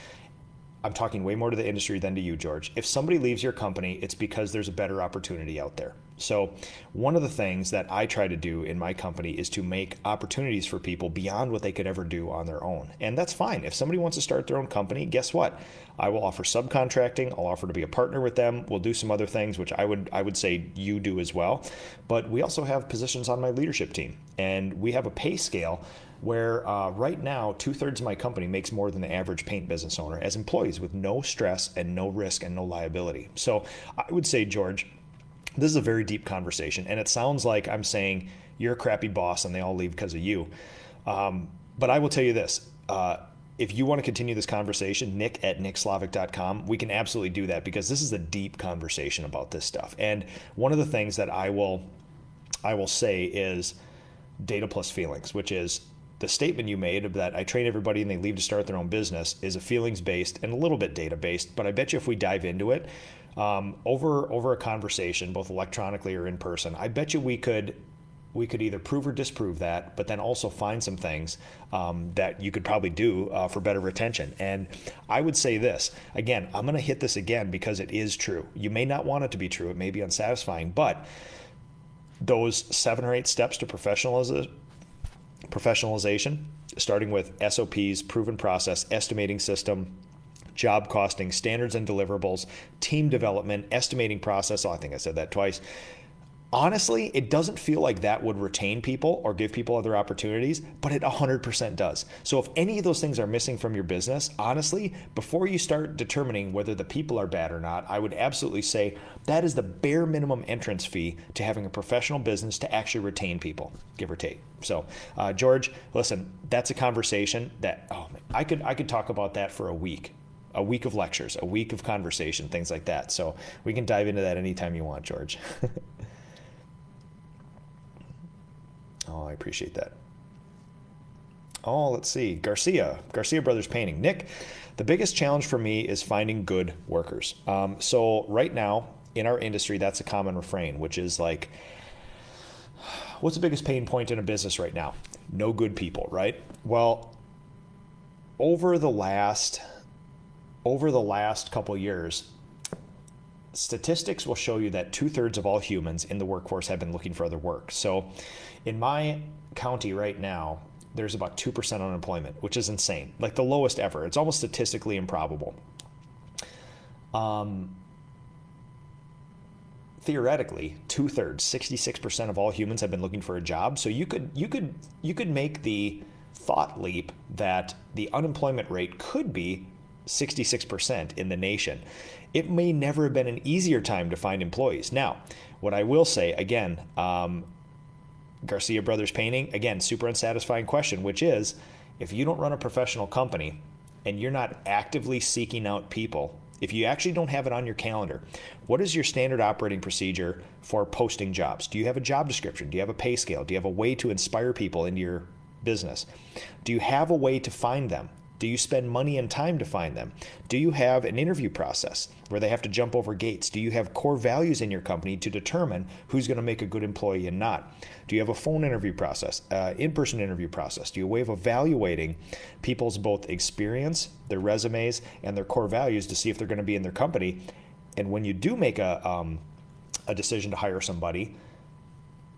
I'm talking way more to the industry than to you, George. If somebody leaves your company, it's because there's a better opportunity out there. So, one of the things that I try to do in my company is to make opportunities for people beyond what they could ever do on their own. And that's fine. If somebody wants to start their own company, guess what? I will offer subcontracting. I'll offer to be a partner with them. We'll do some other things, which I would I would say you do as well. But we also have positions on my leadership team, and we have a pay scale where uh, right now two thirds of my company makes more than the average paint business owner as employees with no stress and no risk and no liability. So I would say, George, this is a very deep conversation, and it sounds like I'm saying you're a crappy boss and they all leave because of you. Um, but I will tell you this. Uh, if you want to continue this conversation, nick at nickslavik.com, we can absolutely do that because this is a deep conversation about this stuff. And one of the things that I will I will say is data plus feelings, which is the statement you made that I train everybody and they leave to start their own business is a feelings based and a little bit data based. But I bet you if we dive into it um, over over a conversation, both electronically or in person, I bet you we could we could either prove or disprove that, but then also find some things um, that you could probably do uh, for better retention. And I would say this again, I'm going to hit this again because it is true. You may not want it to be true, it may be unsatisfying, but those seven or eight steps to professionalization, starting with SOPs, proven process, estimating system, job costing, standards and deliverables, team development, estimating process. Oh, I think I said that twice honestly, it doesn't feel like that would retain people or give people other opportunities, but it 100% does. So if any of those things are missing from your business, honestly, before you start determining whether the people are bad or not, I would absolutely say that is the bare minimum entrance fee to having a professional business to actually retain people, give or take. So, uh, George, listen, that's a conversation that oh man, I could I could talk about that for a week a week of lectures, a week of conversation, things like that. So we can dive into that anytime you want, George. Oh, I appreciate that. Oh, let's see. Garcia, Garcia Brothers Painting. Nick, the biggest challenge for me is finding good workers. Um, so, right now in our industry, that's a common refrain, which is like, what's the biggest pain point in a business right now? No good people, right? Well, over the last over the last couple years, statistics will show you that two thirds of all humans in the workforce have been looking for other work. So, in my county right now, there's about 2% unemployment, which is insane, like the lowest ever. It's almost statistically improbable. Um, theoretically, two thirds, 66% of all humans have been looking for a job. So you could you could you could make the thought leap that the unemployment rate could be 66% in the nation. It may never have been an easier time to find employees. Now, what I will say again, um, Garcia Brothers Painting, again, super unsatisfying question, which is if you don't run a professional company and you're not actively seeking out people, if you actually don't have it on your calendar, what is your standard operating procedure for posting jobs? Do you have a job description? Do you have a pay scale? Do you have a way to inspire people into your business? Do you have a way to find them? Do you spend money and time to find them? Do you have an interview process where they have to jump over gates? Do you have core values in your company to determine who's going to make a good employee and not? Do you have a phone interview process, uh, in person interview process? Do you have a way of evaluating people's both experience, their resumes, and their core values to see if they're going to be in their company? And when you do make a, um, a decision to hire somebody,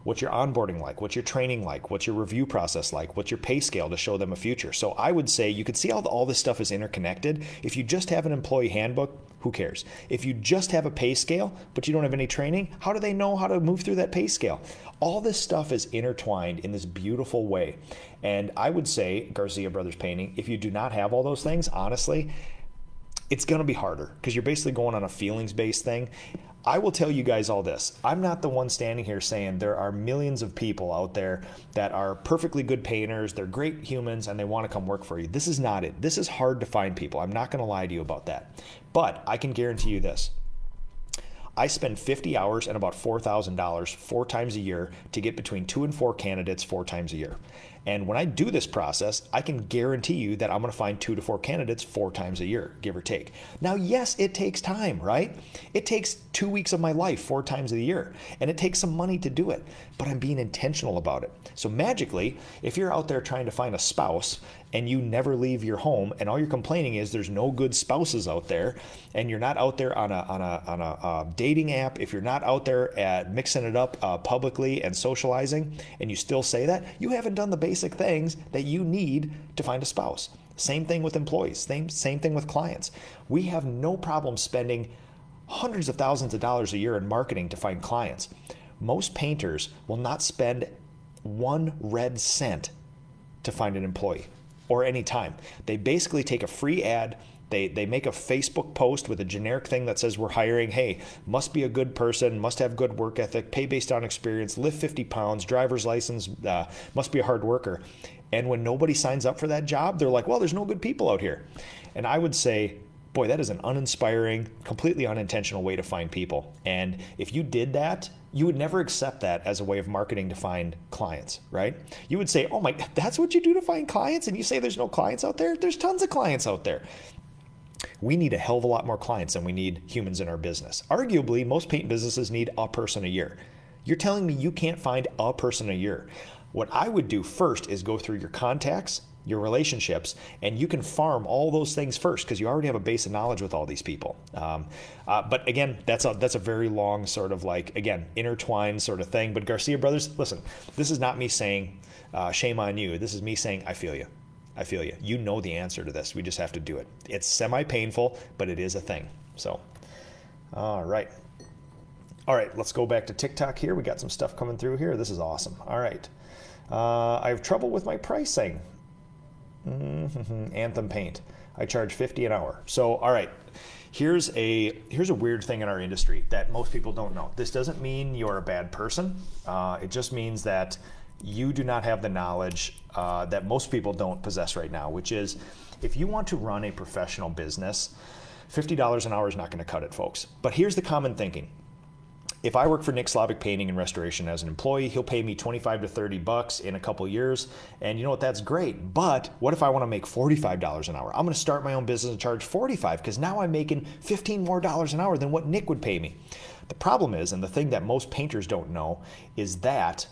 What's your onboarding like? What's your training like? What's your review process like? What's your pay scale to show them a future? So I would say you could see how all this stuff is interconnected. If you just have an employee handbook, who cares? If you just have a pay scale, but you don't have any training, how do they know how to move through that pay scale? All this stuff is intertwined in this beautiful way. And I would say, Garcia Brothers Painting, if you do not have all those things, honestly, it's going to be harder because you're basically going on a feelings based thing. I will tell you guys all this. I'm not the one standing here saying there are millions of people out there that are perfectly good painters, they're great humans, and they want to come work for you. This is not it. This is hard to find people. I'm not going to lie to you about that. But I can guarantee you this. I spend 50 hours and about $4,000 four times a year to get between two and four candidates four times a year. And when I do this process, I can guarantee you that I'm going to find two to four candidates four times a year, give or take. Now, yes, it takes time, right? It takes two weeks of my life four times a year, and it takes some money to do it, but I'm being intentional about it. So, magically, if you're out there trying to find a spouse and you never leave your home, and all you're complaining is there's no good spouses out there, and you're not out there on a, on a, on a uh, dating app, if you're not out there at mixing it up uh, publicly and socializing, and you still say that, you haven't done the basic things that you need to find a spouse. Same thing with employees, same, same thing with clients. We have no problem spending hundreds of thousands of dollars a year in marketing to find clients. Most painters will not spend one red cent to find an employee or any time. They basically take a free ad they, they make a Facebook post with a generic thing that says we're hiring, hey, must be a good person, must have good work ethic, pay based on experience, lift 50 pounds, driver's license, uh, must be a hard worker. And when nobody signs up for that job, they're like, well, there's no good people out here. And I would say, boy, that is an uninspiring, completely unintentional way to find people. And if you did that, you would never accept that as a way of marketing to find clients, right? You would say, oh my, that's what you do to find clients? And you say there's no clients out there? There's tons of clients out there we need a hell of a lot more clients than we need humans in our business. Arguably, most paint businesses need a person a year. You're telling me you can't find a person a year. What I would do first is go through your contacts, your relationships, and you can farm all those things first because you already have a base of knowledge with all these people. Um, uh, but again, that's a that's a very long sort of like again intertwined sort of thing. But Garcia Brothers, listen, this is not me saying uh, shame on you. This is me saying I feel you. I feel you. You know the answer to this. We just have to do it. It's semi painful, but it is a thing. So, all right. All right, let's go back to TikTok here. We got some stuff coming through here. This is awesome. All right. Uh, I have trouble with my pricing. Mm-hmm. Anthem Paint. I charge 50 an hour. So, all right. Here's a here's a weird thing in our industry that most people don't know. This doesn't mean you're a bad person. Uh, it just means that you do not have the knowledge uh, that most people don't possess right now, which is if you want to run a professional business, $50 an hour is not going to cut it, folks. But here's the common thinking. If I work for Nick Slavik Painting and Restoration as an employee, he'll pay me 25 to 30 bucks in a couple years. And you know what? That's great. But what if I want to make $45 an hour? I'm going to start my own business and charge 45 because now I'm making 15 more dollars an hour than what Nick would pay me. The problem is, and the thing that most painters don't know, is that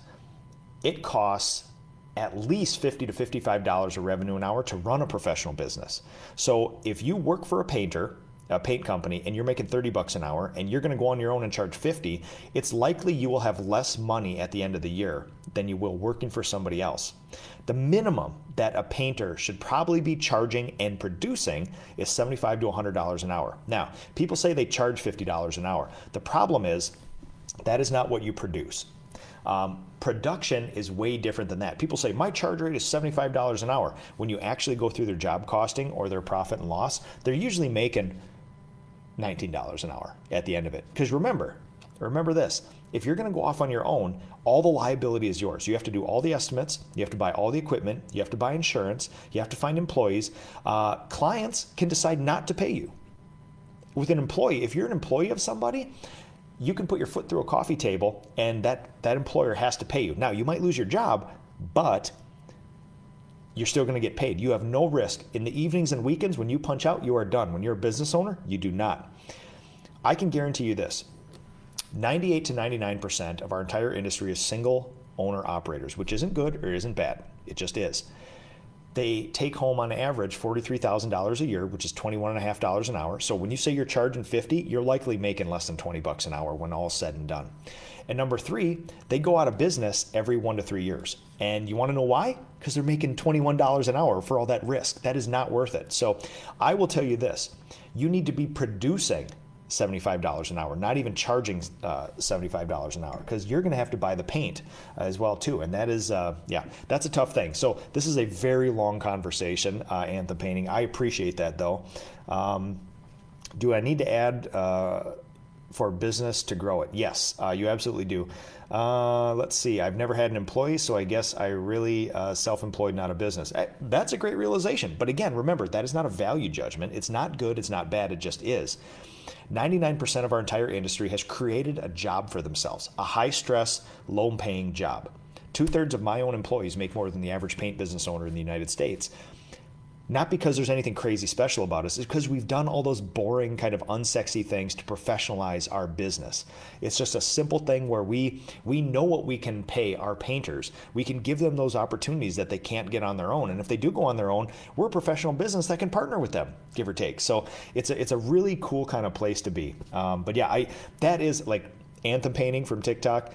it costs at least 50 to $55 of revenue an hour to run a professional business. So if you work for a painter a paint company and you're making 30 bucks an hour and you're going to go on your own and charge 50, it's likely you will have less money at the end of the year than you will working for somebody else. The minimum that a painter should probably be charging and producing is 75 to $100 an hour. Now, people say they charge $50 an hour. The problem is that is not what you produce. Um, production is way different than that. People say my charge rate is $75 an hour. When you actually go through their job costing or their profit and loss, they're usually making $19 an hour at the end of it. Because remember, remember this if you're going to go off on your own, all the liability is yours. You have to do all the estimates, you have to buy all the equipment, you have to buy insurance, you have to find employees. Uh, clients can decide not to pay you. With an employee, if you're an employee of somebody, you can put your foot through a coffee table and that, that employer has to pay you. Now, you might lose your job, but you're still going to get paid. You have no risk. In the evenings and weekends, when you punch out, you are done. When you're a business owner, you do not. I can guarantee you this 98 to 99% of our entire industry is single owner operators, which isn't good or isn't bad. It just is. They take home on average $43,000 a year, which is $21.5 an hour. So when you say you're charging 50, you're likely making less than 20 bucks an hour when all said and done. And number three, they go out of business every one to three years. And you want to know why? Because they're making $21 an hour for all that risk. That is not worth it. So I will tell you this you need to be producing $75 an hour, not even charging uh, $75 an hour, because you're going to have to buy the paint as well too, and that is, uh, yeah, that's a tough thing. So this is a very long conversation, uh, anthem painting. I appreciate that though. Um, do I need to add uh, for business to grow it? Yes, uh, you absolutely do. Uh, let's see. I've never had an employee, so I guess I really self-employed, not a business. I, that's a great realization. But again, remember that is not a value judgment. It's not good. It's not bad. It just is. 99% of our entire industry has created a job for themselves, a high stress, low paying job. Two thirds of my own employees make more than the average paint business owner in the United States. Not because there's anything crazy special about us, it's because we've done all those boring, kind of unsexy things to professionalize our business. It's just a simple thing where we we know what we can pay our painters. We can give them those opportunities that they can't get on their own. And if they do go on their own, we're a professional business that can partner with them, give or take. So it's a it's a really cool kind of place to be. Um, but yeah, I that is like anthem painting from TikTok.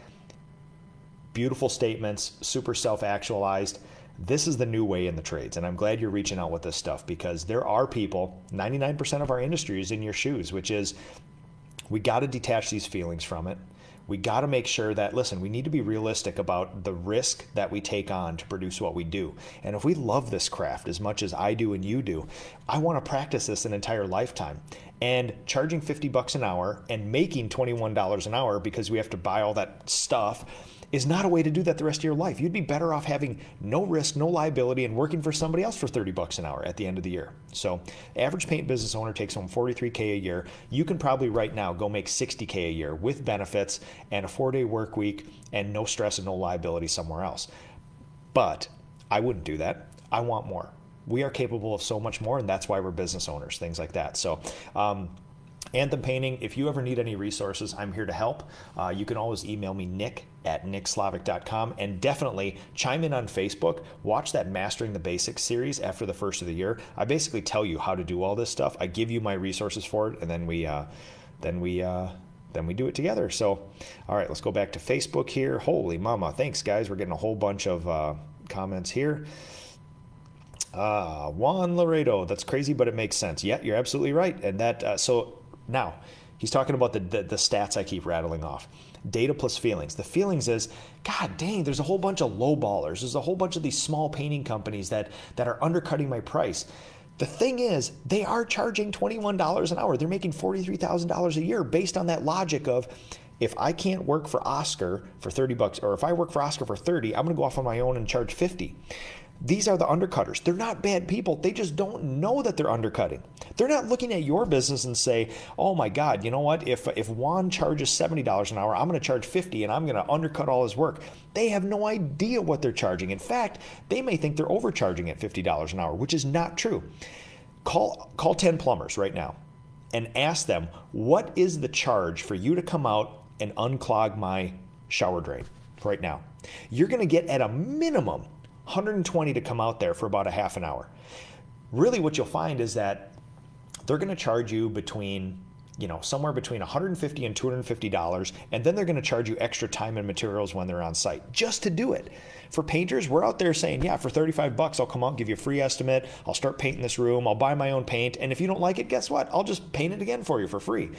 Beautiful statements, super self actualized this is the new way in the trades. And I'm glad you're reaching out with this stuff because there are people, 99% of our industry is in your shoes, which is we got to detach these feelings from it. We got to make sure that, listen, we need to be realistic about the risk that we take on to produce what we do. And if we love this craft as much as I do and you do, I want to practice this an entire lifetime. And charging 50 bucks an hour and making $21 an hour because we have to buy all that stuff is not a way to do that the rest of your life. You'd be better off having no risk, no liability, and working for somebody else for 30 bucks an hour at the end of the year. So, average paint business owner takes home 43K a year. You can probably right now go make 60K a year with benefits and a four day work week and no stress and no liability somewhere else. But I wouldn't do that. I want more. We are capable of so much more, and that's why we're business owners, things like that. So, um, Anthem Painting, if you ever need any resources, I'm here to help. Uh, you can always email me, nick at nickslavik.com, and definitely chime in on Facebook. Watch that Mastering the Basics series after the first of the year. I basically tell you how to do all this stuff. I give you my resources for it, and then we, uh, then we, uh, then we do it together. So, all right, let's go back to Facebook here. Holy mama, thanks guys. We're getting a whole bunch of uh, comments here. Uh, Juan Laredo, that's crazy, but it makes sense. Yeah, you're absolutely right. And that, uh, so now, he's talking about the, the, the stats I keep rattling off. Data plus feelings. The feelings is, God dang, there's a whole bunch of low ballers. There's a whole bunch of these small painting companies that that are undercutting my price. The thing is, they are charging $21 an hour. They're making $43,000 a year based on that logic of if I can't work for Oscar for 30 bucks or if I work for Oscar for 30, I'm going to go off on my own and charge 50. These are the undercutters. They're not bad people. They just don't know that they're undercutting. They're not looking at your business and say, "Oh my God, you know what? If if Juan charges seventy dollars an hour, I'm going to charge fifty, and I'm going to undercut all his work." They have no idea what they're charging. In fact, they may think they're overcharging at fifty dollars an hour, which is not true. Call call ten plumbers right now, and ask them what is the charge for you to come out and unclog my shower drain right now. You're going to get at a minimum 120 to come out there for about a half an hour. Really, what you'll find is that they're going to charge you between you know somewhere between 150 and 250 dollars and then they're going to charge you extra time and materials when they're on site just to do it. For painters we're out there saying yeah for 35 bucks i'll come out give you a free estimate. I'll start painting this room. I'll buy my own paint. And if you don't like it guess what? I'll just paint it again for you for free.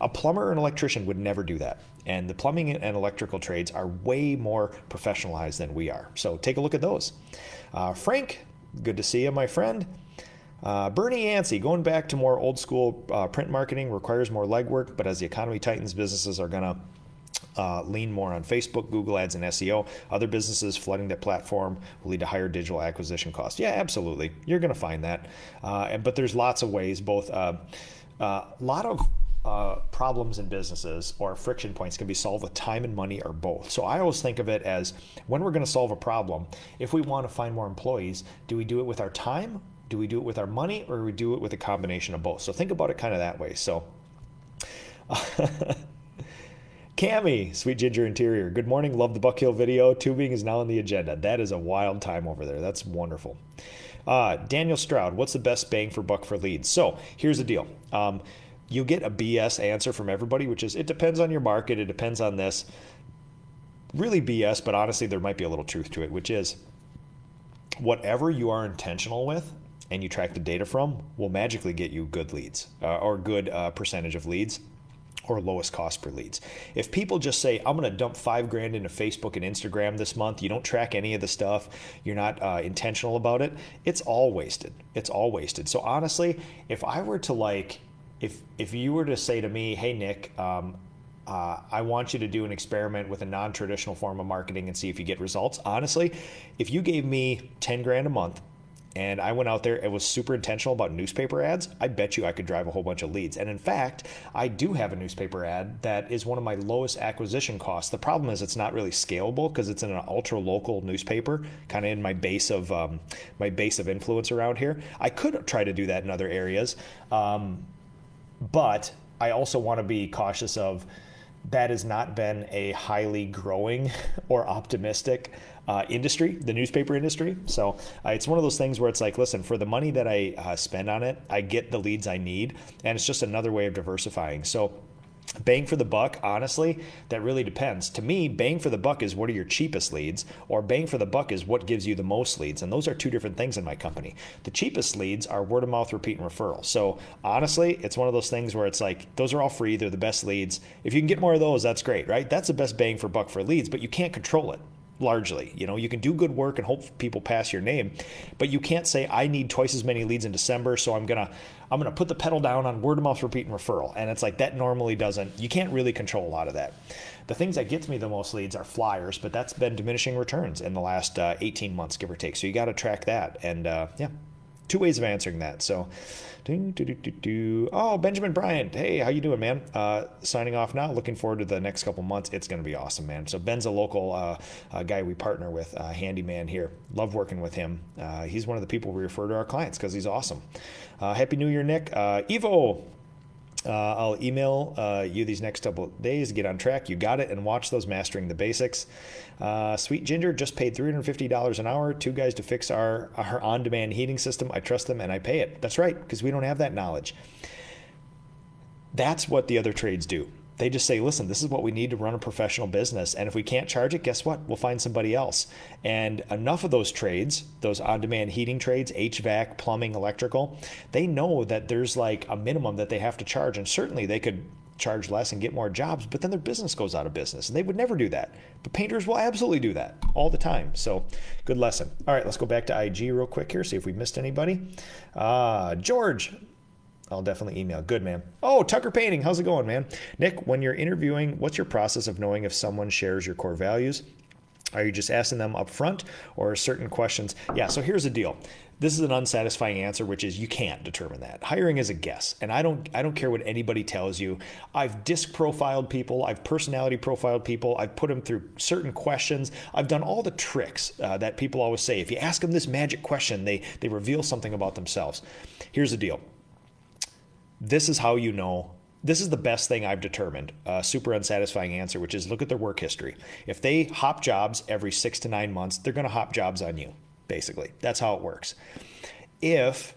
A plumber or an electrician would never do that. And the plumbing and electrical trades are way more professionalized than we are. So take a look at those. Uh, frank good to see you my friend uh, Bernie Yancey, going back to more old school uh, print marketing requires more legwork, but as the economy tightens, businesses are going to uh, lean more on Facebook, Google Ads, and SEO. Other businesses flooding that platform will lead to higher digital acquisition costs. Yeah, absolutely. You're going to find that. Uh, but there's lots of ways, both a uh, uh, lot of uh, problems in businesses or friction points can be solved with time and money or both. So I always think of it as when we're going to solve a problem, if we want to find more employees, do we do it with our time do we do it with our money or do we do it with a combination of both? So think about it kind of that way. So, Cami, Sweet Ginger Interior. Good morning. Love the Buck Hill video. Tubing is now on the agenda. That is a wild time over there. That's wonderful. Uh, Daniel Stroud, what's the best bang for buck for leads? So here's the deal. Um, you get a BS answer from everybody, which is it depends on your market, it depends on this. Really BS, but honestly, there might be a little truth to it, which is whatever you are intentional with, and you track the data from will magically get you good leads uh, or good uh, percentage of leads or lowest cost per leads. If people just say, I'm going to dump five grand into Facebook and Instagram this month, you don't track any of the stuff, you're not uh, intentional about it, it's all wasted. It's all wasted. So honestly, if I were to like, if if you were to say to me, hey Nick, um, uh, I want you to do an experiment with a non-traditional form of marketing and see if you get results. Honestly, if you gave me 10 grand a month and I went out there and was super intentional about newspaper ads, I bet you I could drive a whole bunch of leads. And in fact, I do have a newspaper ad that is one of my lowest acquisition costs. The problem is it's not really scalable because it's in an ultra local newspaper, kind of in my base of um, my base of influence around here. I could try to do that in other areas, um, but I also want to be cautious of that has not been a highly growing or optimistic uh, industry, the newspaper industry. So uh, it's one of those things where it's like, listen, for the money that I uh, spend on it, I get the leads I need, and it's just another way of diversifying. So Bang for the buck, honestly, that really depends. To me, bang for the buck is what are your cheapest leads, or bang for the buck is what gives you the most leads. And those are two different things in my company. The cheapest leads are word of mouth, repeat, and referral. So honestly, it's one of those things where it's like, those are all free, they're the best leads. If you can get more of those, that's great, right? That's the best bang for buck for leads, but you can't control it largely. You know, you can do good work and hope people pass your name, but you can't say I need twice as many leads in December, so I'm gonna I'm gonna put the pedal down on word of mouth, repeat, and referral. And it's like that normally doesn't. You can't really control a lot of that. The things that gets me the most leads are flyers, but that's been diminishing returns in the last uh, 18 months, give or take. So you got to track that, and uh, yeah, two ways of answering that. So do, do, do, do, Oh, Benjamin Bryant. Hey, how you doing, man? Uh, signing off now. Looking forward to the next couple months. It's going to be awesome, man. So Ben's a local uh, uh, guy we partner with, uh, handyman here. Love working with him. Uh, he's one of the people we refer to our clients because he's awesome. Uh, Happy New Year, Nick. Evo, uh, I'll email uh, you these next couple days. Get on track. You got it, and watch those mastering the basics. Uh, Sweet Ginger just paid $350 an hour. Two guys to fix our our on-demand heating system. I trust them and I pay it. That's right, because we don't have that knowledge. That's what the other trades do. They just say, listen, this is what we need to run a professional business. And if we can't charge it, guess what? We'll find somebody else. And enough of those trades, those on demand heating trades, HVAC, plumbing, electrical, they know that there's like a minimum that they have to charge. And certainly they could charge less and get more jobs, but then their business goes out of business. And they would never do that. But painters will absolutely do that all the time. So good lesson. All right, let's go back to IG real quick here, see if we missed anybody. Uh, George, I'll definitely email. Good, man. Oh, Tucker Painting. How's it going, man? Nick, when you're interviewing, what's your process of knowing if someone shares your core values? Are you just asking them up front or certain questions? Yeah, so here's the deal. This is an unsatisfying answer, which is you can't determine that. Hiring is a guess, and I don't I don't care what anybody tells you. I've disc profiled people, I've personality profiled people, I've put them through certain questions. I've done all the tricks uh, that people always say. If you ask them this magic question, they they reveal something about themselves. Here's the deal this is how you know this is the best thing I've determined. A super unsatisfying answer, which is look at their work history. If they hop jobs every six to nine months, they're going to hop jobs on you, basically. That's how it works. If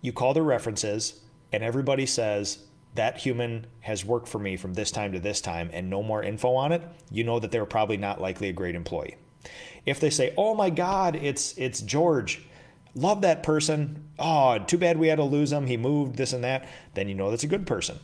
you call their references, and everybody says that human has worked for me from this time to this time and no more info on it, you know that they're probably not likely a great employee. If they say, "Oh my God, it's it's George," love that person. Oh, too bad we had to lose him. He moved this and that. Then you know that's a good person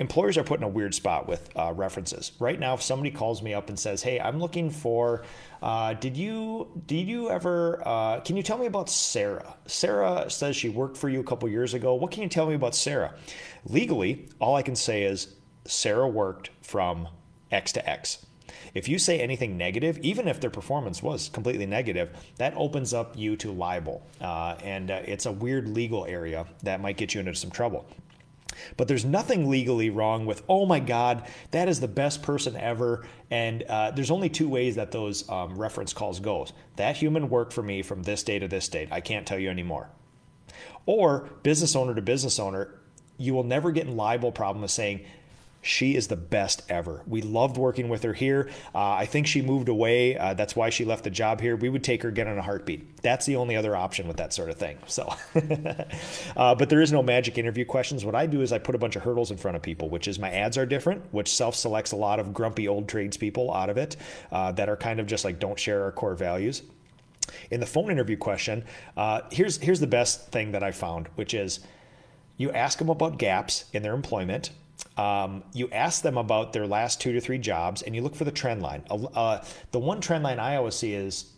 employers are put in a weird spot with uh, references. Right now, if somebody calls me up and says, "Hey, I'm looking for," uh, did you did you ever? Uh, can you tell me about Sarah? Sarah says she worked for you a couple years ago. What can you tell me about Sarah? Legally, all I can say is Sarah worked from X to X. If you say anything negative, even if their performance was completely negative, that opens up you to libel. Uh, and uh, it's a weird legal area that might get you into some trouble. But there's nothing legally wrong with, oh my God, that is the best person ever. And uh, there's only two ways that those um, reference calls goes. That human worked for me from this day to this date. I can't tell you anymore. Or business owner to business owner, you will never get in libel problem of saying she is the best ever. We loved working with her here. Uh, I think she moved away. Uh, that's why she left the job here. We would take her again in a heartbeat. That's the only other option with that sort of thing. So, uh, but there is no magic interview questions. What I do is I put a bunch of hurdles in front of people, which is my ads are different, which self selects a lot of grumpy old tradespeople out of it uh, that are kind of just like don't share our core values. In the phone interview question, uh, here's here's the best thing that I found, which is you ask them about gaps in their employment um, you ask them about their last two to three jobs and you look for the trend line. Uh, the one trend line I always see is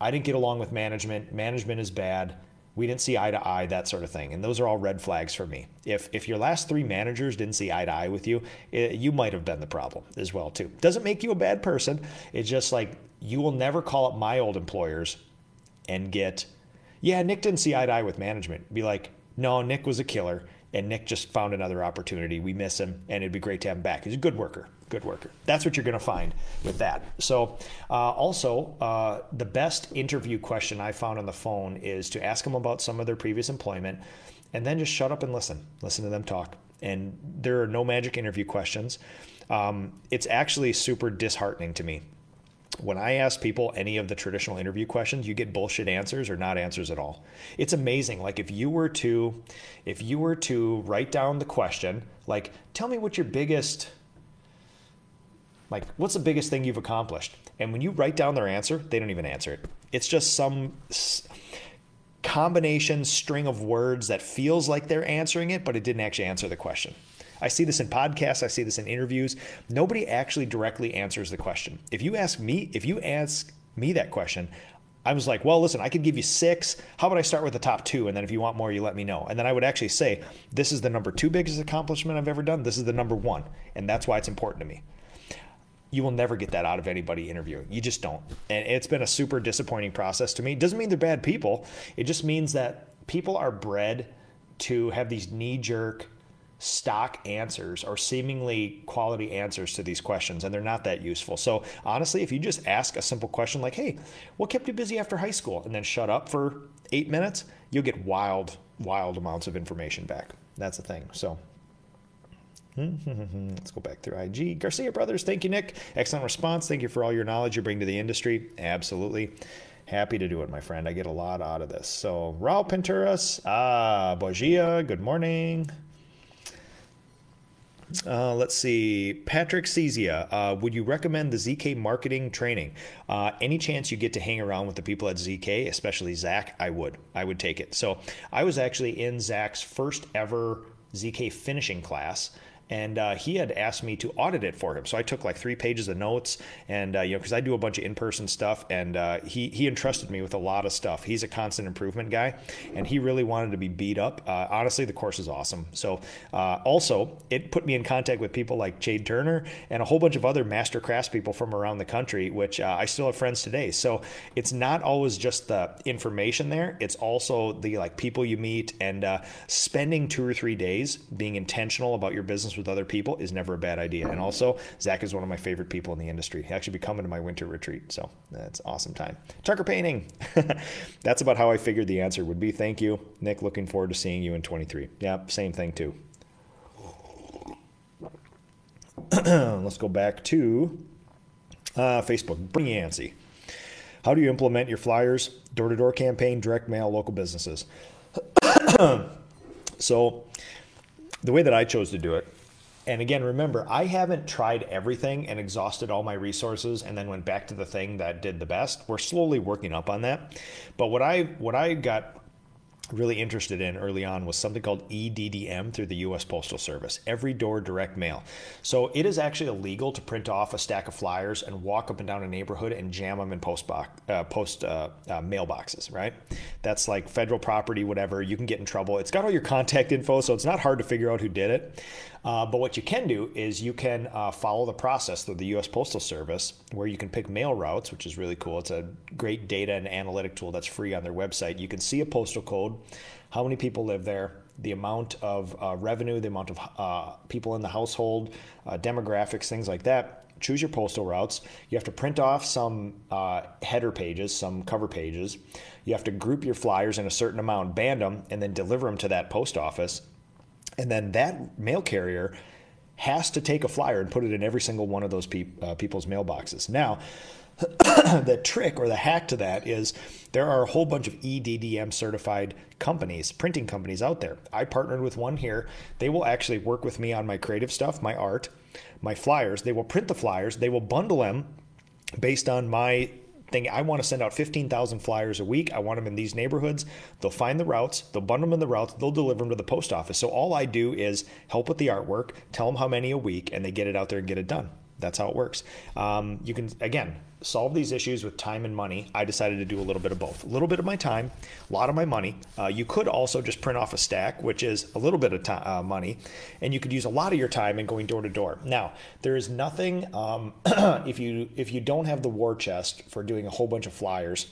I didn't get along with management, management is bad, we didn't see eye to eye, that sort of thing. And those are all red flags for me. If, if your last three managers didn't see eye to eye with you, it, you might have been the problem as well too. Doesn't make you a bad person. It's just like you will never call up my old employers and get, yeah, Nick didn't see eye to eye with management. Be like, no, Nick was a killer and Nick just found another opportunity. We miss him, and it'd be great to have him back. He's a good worker, good worker. That's what you're going to find with that. So, uh, also, uh, the best interview question I found on the phone is to ask them about some of their previous employment, and then just shut up and listen. Listen to them talk. And there are no magic interview questions. Um, it's actually super disheartening to me when I ask people any of the traditional interview questions, you get bullshit answers or not answers at all. It's amazing. Like if you were to if you were to write down the question, like tell me what your biggest like what's the biggest thing you've accomplished? And when you write down their answer, they don't even answer it. It's just some combination string of words that feels like they're answering it, but it didn't actually answer the question. I see this in podcasts, I see this in interviews. Nobody actually directly answers the question. If you ask me, if you ask me that question, I was like, well, listen, I could give you six. How about I start with the top two? And then if you want more, you let me know. And then I would actually say, this is the number two biggest accomplishment I've ever done. This is the number one. And that's why it's important to me. You will never get that out of anybody interviewing. You just don't. And it's been a super disappointing process to me. It doesn't mean they're bad people. It just means that people are bred to have these knee jerk stock answers or seemingly quality answers to these questions, and they're not that useful. So, honestly, if you just ask a simple question like, hey, what kept you busy after high school? and then shut up for eight minutes, you'll get wild, wild amounts of information back. That's the thing. So, Let's go back through IG. Garcia Brothers, thank you, Nick. Excellent response. Thank you for all your knowledge you bring to the industry. Absolutely. Happy to do it, my friend. I get a lot out of this. So, Raul Pinturas, ah, Bogia, good morning. Uh, let's see. Patrick Cezia, uh, would you recommend the ZK marketing training? Uh, any chance you get to hang around with the people at ZK, especially Zach, I would. I would take it. So I was actually in Zach's first ever ZK finishing class and uh, he had asked me to audit it for him. So I took like three pages of notes, and uh, you know, because I do a bunch of in-person stuff, and uh, he he entrusted me with a lot of stuff. He's a constant improvement guy, and he really wanted to be beat up. Uh, honestly, the course is awesome. So uh, also, it put me in contact with people like Jade Turner and a whole bunch of other master crafts people from around the country, which uh, I still have friends today. So it's not always just the information there; it's also the like people you meet and spending two or three days being intentional about your business with other people is never a bad idea. And also, Zach is one of my favorite people in the industry. He actually be coming to my winter retreat, so that's awesome time. Tucker painting. that's about how I figured the answer would be. Thank you, Nick. Looking forward to seeing you in 23. Yeah, same thing too. Let's go back to uh, Facebook. Bring Yancey. How do you implement your flyers, door to door campaign, direct mail, local businesses? so, the way that I chose to do it and again, remember, I haven't tried everything and exhausted all my resources and then went back to the thing that did the best. We're slowly working up on that. But what I what I got really interested in early on was something called EDDM through the US Postal Service, every door direct mail. So it is actually illegal to print off a stack of flyers and walk up and down a neighborhood and jam them in post box, uh, post uh, uh, mailboxes, right? That's like federal property, whatever. You can get in trouble. It's got all your contact info, so it's not hard to figure out who did it. Uh, but what you can do is you can uh, follow the process through the US Postal Service where you can pick mail routes, which is really cool. It's a great data and analytic tool that's free on their website. You can see a postal code, how many people live there, the amount of uh, revenue, the amount of uh, people in the household, uh, demographics, things like that. Choose your postal routes. You have to print off some uh, header pages, some cover pages. You have to group your flyers in a certain amount, band them, and then deliver them to that post office and then that mail carrier has to take a flyer and put it in every single one of those pe- uh, people's mailboxes. Now, the trick or the hack to that is there are a whole bunch of EDDM certified companies, printing companies out there. I partnered with one here. They will actually work with me on my creative stuff, my art, my flyers. They will print the flyers, they will bundle them based on my thing. I want to send out 15,000 flyers a week. I want them in these neighborhoods. They'll find the routes, they'll bundle them in the routes, they'll deliver them to the post office. So all I do is help with the artwork, tell them how many a week, and they get it out there and get it done. That's how it works. Um, you can, again, solve these issues with time and money. I decided to do a little bit of both. A little bit of my time, a lot of my money. Uh, you could also just print off a stack, which is a little bit of uh, money, and you could use a lot of your time in going door to door. Now, there is nothing um, if you if you don't have the war chest for doing a whole bunch of flyers.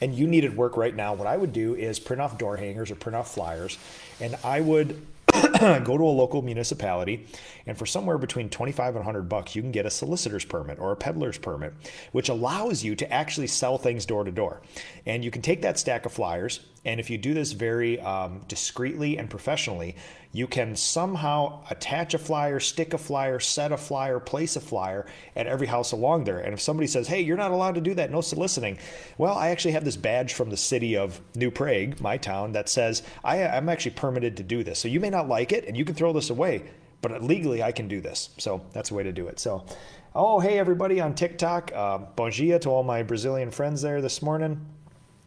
And you needed work right now. What I would do is print off door hangers or print off flyers, and I would go to a local municipality, and for somewhere between 25 and 100 bucks, you can get a solicitor's permit or a peddler's permit, which allows you to actually sell things door to door. And you can take that stack of flyers, and if you do this very um, discreetly and professionally, you can somehow attach a flyer, stick a flyer, set a flyer, place a flyer at every house along there. And if somebody says, hey, you're not allowed to do that, no soliciting, well, I actually have this badge from the city of New Prague, my town, that says I, am actually permitted to do this. So you may not like it and you can throw this away, but legally I can do this. So that's a way to do it. So, oh, hey, everybody on TikTok. Uh, to all my Brazilian friends there this morning.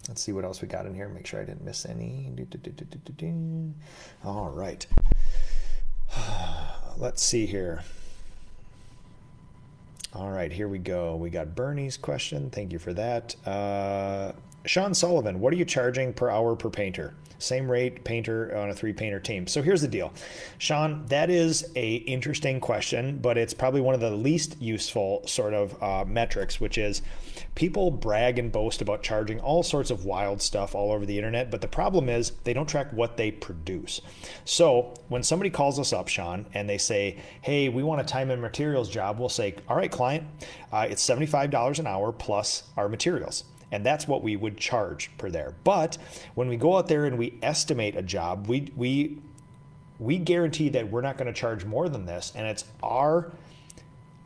Let's see what else we got in here. Make sure I didn't miss any. All right. Let's see here. All right, here we go. We got Bernie's question. Thank you for that. Uh, Sean Sullivan, what are you charging per hour per painter? Same rate painter on a three painter team. So here's the deal, Sean. That is a interesting question, but it's probably one of the least useful sort of uh, metrics, which is people brag and boast about charging all sorts of wild stuff all over the internet. But the problem is they don't track what they produce. So when somebody calls us up, Sean, and they say, "Hey, we want a time and materials job," we'll say, "All right, client, uh, it's seventy five dollars an hour plus our materials." And that's what we would charge per there. But when we go out there and we estimate a job, we we we guarantee that we're not going to charge more than this, and it's our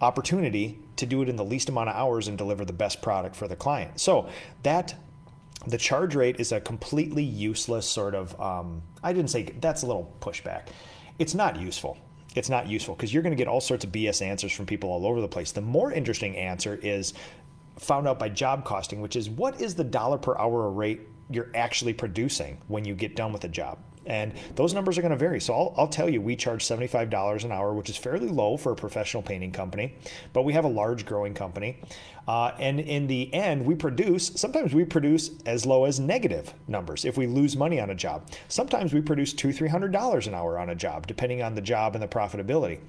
opportunity to do it in the least amount of hours and deliver the best product for the client. So that the charge rate is a completely useless sort of. Um, I didn't say that's a little pushback. It's not useful it's not useful because you're going to get all sorts of BS answers from people all over the place. The more interesting answer is found out by job costing, which is what is the dollar per hour rate you're actually producing when you get done with a job. And those numbers are going to vary. So I'll, I'll, tell you, we charge $75 an hour, which is fairly low for a professional painting company, but we have a large growing company. Uh, and in the end, we produce, sometimes we produce as low as negative numbers if we lose money on a job. Sometimes we produce two, $300 an hour on a job, depending on the job and the profitability.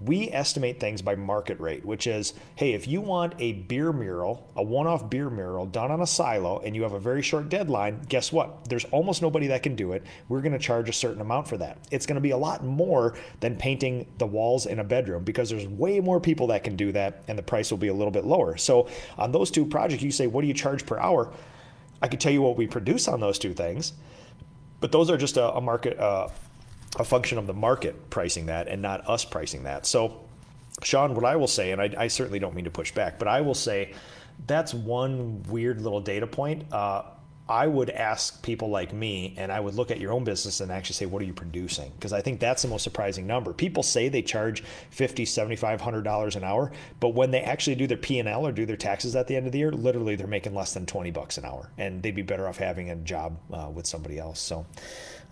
We estimate things by market rate, which is hey, if you want a beer mural, a one off beer mural done on a silo, and you have a very short deadline, guess what? There's almost nobody that can do it. We're going to charge a certain amount for that. It's going to be a lot more than painting the walls in a bedroom because there's way more people that can do that, and the price will be a little bit lower. So on those two projects, you say, what do you charge per hour? I could tell you what we produce on those two things, but those are just a, a market, uh, a function of the market pricing that and not us pricing that. So, Sean, what I will say, and I, I certainly don't mean to push back, but I will say that's one weird little data point. Uh, I would ask people like me, and I would look at your own business and actually say, what are you producing? Because I think that's the most surprising number. People say they charge fifty, seventy-five, hundred dollars an hour, but when they actually do their P and L or do their taxes at the end of the year, literally they're making less than twenty bucks an hour, and they'd be better off having a job uh, with somebody else. So,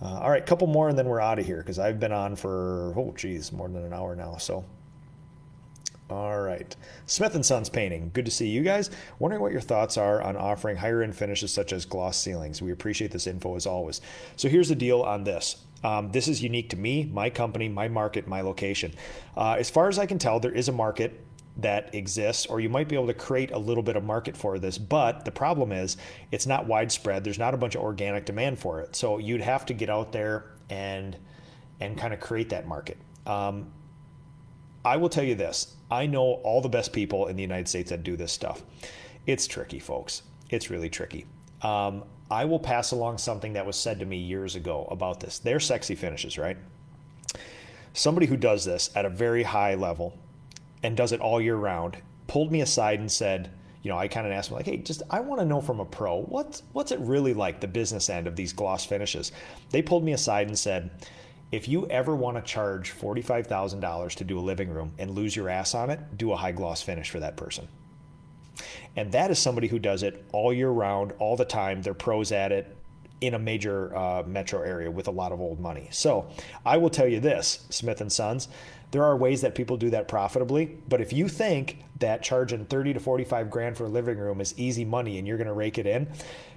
uh, all right, a couple more, and then we're out of here because I've been on for oh geez, more than an hour now. So. All right. Smith and Sons Painting. Good to see you guys. Wondering what your thoughts are on offering higher end finishes such as gloss ceilings. We appreciate this info as always. So here's the deal on this. Um, this is unique to me, my company, my market, my location. Uh, as far as I can tell, there is a market that exists, or you might be able to create a little bit of market for this. But the problem is, it's not widespread. There's not a bunch of organic demand for it. So you'd have to get out there and and kind of create that market. Um, I will tell you this I know all the best people in the United States that do this stuff. It's tricky, folks. It's really tricky. Um, I will pass along something that was said to me years ago about this. They're sexy finishes, right? Somebody who does this at a very high level and does it all year round pulled me aside and said, you know, I kind of asked him like, hey, just I want to know from a pro, what's what's it really like the business end of these gloss finishes? They pulled me aside and said, if you ever want to charge $45,000 to do a living room and lose your ass on it, do a high gloss finish for that person. And that is somebody who does it all year round, all the time. They're pros at it in a major uh, metro area with a lot of old money. So I will tell you this, Smith and Sons, there are ways that people do that profitably. But if you think that charging 30 to 45 grand for a living room is easy money and you're going to rake it in,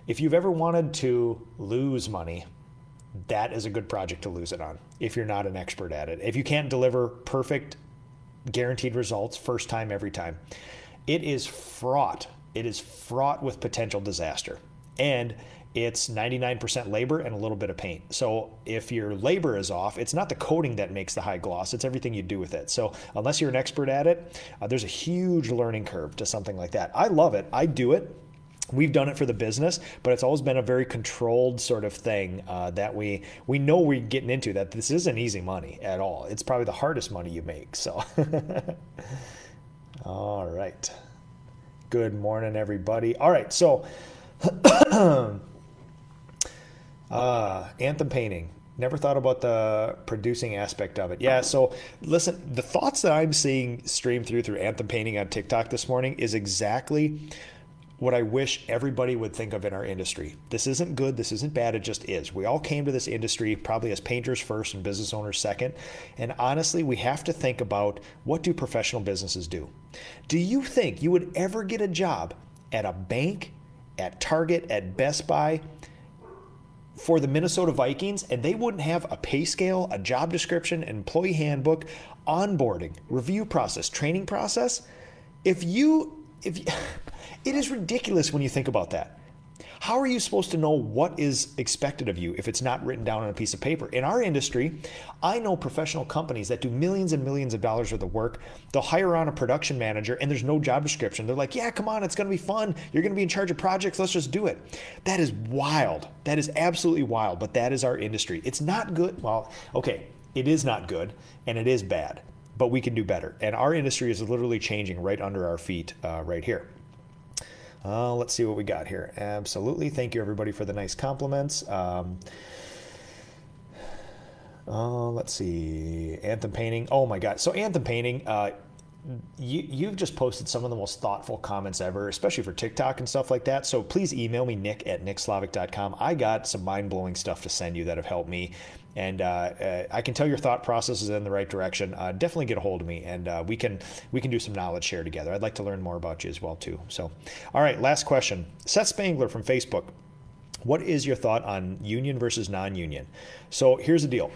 if you've ever wanted to lose money, that is a good project to lose it on if you're not an expert at it. If you can't deliver perfect, guaranteed results first time, every time, it is fraught. It is fraught with potential disaster. And it's 99% labor and a little bit of paint. So if your labor is off, it's not the coating that makes the high gloss, it's everything you do with it. So unless you're an expert at it, uh, there's a huge learning curve to something like that. I love it. I do it we've done it for the business, but it's always been a very controlled sort of thing uh, that we we know we're getting into. That this isn't easy money at all. It's probably the hardest money you make. So, all right. Good morning, everybody. All right, so uh, anthem painting. Never thought about the producing aspect of it. Yeah, so listen, the thoughts that I'm seeing stream through through anthem painting on TikTok this morning is exactly what I wish everybody would think of in our industry. This isn't good, this isn't bad, it just is. We all came to this industry probably as painters first and business owners second. And honestly, we have to think about what do professional businesses do? Do you think you would ever get a job at a bank, at Target, at Best Buy? For the Minnesota Vikings, and they wouldn't have a pay scale, a job description, employee handbook, onboarding, review process, training process. If you, if you, It is ridiculous when you think about that. How are you supposed to know what is expected of you if it's not written down on a piece of paper? In our industry, I know professional companies that do millions and millions of dollars worth of work. They'll hire on a production manager and there's no job description. They're like, yeah, come on, it's going to be fun. You're going to be in charge of projects. Let's just do it. That is wild. That is absolutely wild, but that is our industry. It's not good. Well, okay, it is not good and it is bad, but we can do better. And our industry is literally changing right under our feet uh, right here. Uh, let's see what we got here. Absolutely. Thank you, everybody, for the nice compliments. Um, uh, let's see. Anthem painting. Oh my God. So, anthem painting. You, you've just posted some of the most thoughtful comments ever, especially for TikTok and stuff like that. So please email me, nick at nickslavik.com. I got some mind blowing stuff to send you that have helped me and uh, uh, I can tell your thought process is in the right direction. Uh, definitely get a hold of me, and uh, we can we can do some knowledge share together. I'd like to learn more about you as well too. So, all right, last question. Seth Spangler from Facebook. What is your thought on union versus non-union? So here's the deal.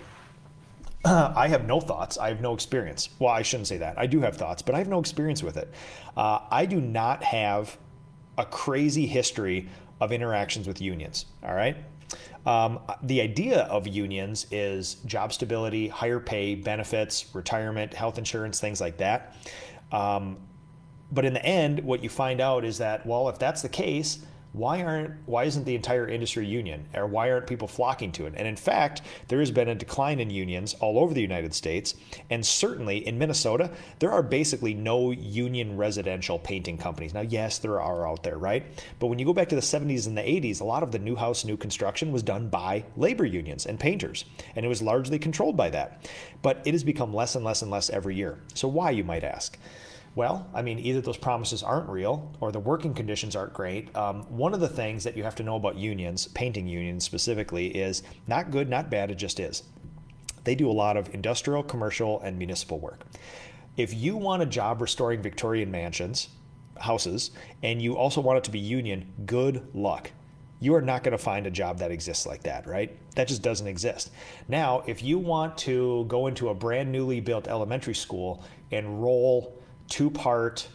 I have no thoughts. I have no experience. Well, I shouldn't say that. I do have thoughts, but I have no experience with it. Uh, I do not have a crazy history of interactions with unions. All right. Um, the idea of unions is job stability, higher pay, benefits, retirement, health insurance, things like that. Um, but in the end, what you find out is that, well, if that's the case, why aren't why isn't the entire industry union? Or why aren't people flocking to it? And in fact there has been a decline in unions all over the united states. And certainly in minnesota there are basically no union residential painting companies. Now yes there are out there right? But when you go back to the 70s and the 80s a lot of the new house new construction was done by labor unions and painters. And it was largely controlled by that. But it has become less and less and less every year. So why you might ask well, I mean, either those promises aren't real or the working conditions aren't great. Um, one of the things that you have to know about unions, painting unions specifically, is not good, not bad, it just is. They do a lot of industrial, commercial, and municipal work. If you want a job restoring Victorian mansions, houses, and you also want it to be union, good luck. You are not going to find a job that exists like that, right? That just doesn't exist. Now, if you want to go into a brand newly built elementary school and roll two part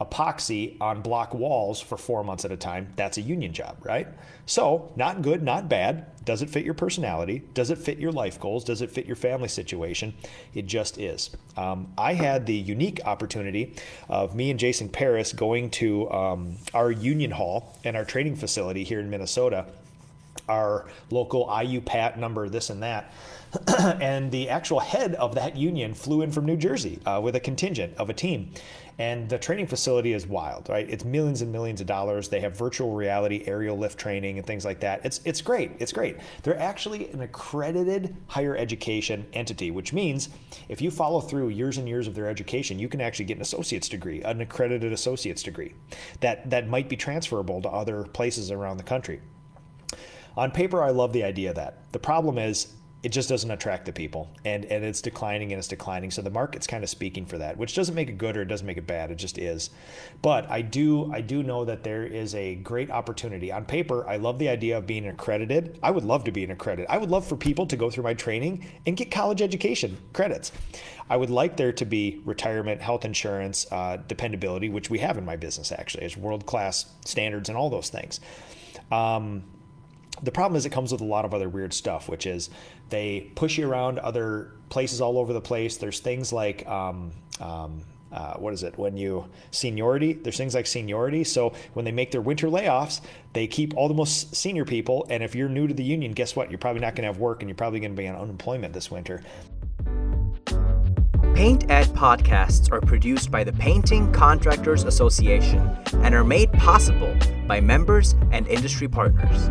epoxy on block walls for four months at a time, that's a union job, right? So, not good, not bad. Does it fit your personality? Does it fit your life goals? Does it fit your family situation? It just is. Um, I had the unique opportunity of me and Jason Paris going to um, our union hall and our training facility here in Minnesota, our local IUPAT number, this and that. and the actual head of that union flew in from New Jersey uh, with a contingent of a team. And the training facility is wild, right? It's millions and millions of dollars. They have virtual reality aerial lift training and things like that. It's it's great. It's great. They're actually an accredited higher education entity, which means if you follow through years and years of their education, you can actually get an associate's degree, an accredited associate's degree that that might be transferable to other places around the country. On paper, I love the idea of that. The problem is it just doesn't attract the people. And and it's declining and it's declining. So the market's kind of speaking for that which doesn't make it good or it doesn't make it bad. It just is. But i do i do know that there is a great opportunity. On paper i love the idea of being accredited. I would love to be an accredited. I would love for people to go through my training and get college education credits. I would like there to be retirement health insurance uh, dependability which we have in my business actually. As world class standards and all those things. Um, the problem is it comes with a lot of other weird stuff, which is they push you around other places all over the place. There's things like um, um, uh, what is it? When you seniority there's things like seniority. So when they make their winter layoffs they keep all the most senior people. And if you're new to the union guess what? You're probably not going to have work and you're probably going to be on unemployment this winter. Paint Ed podcasts are produced by the Painting Contractors Association and are made possible by members and industry partners.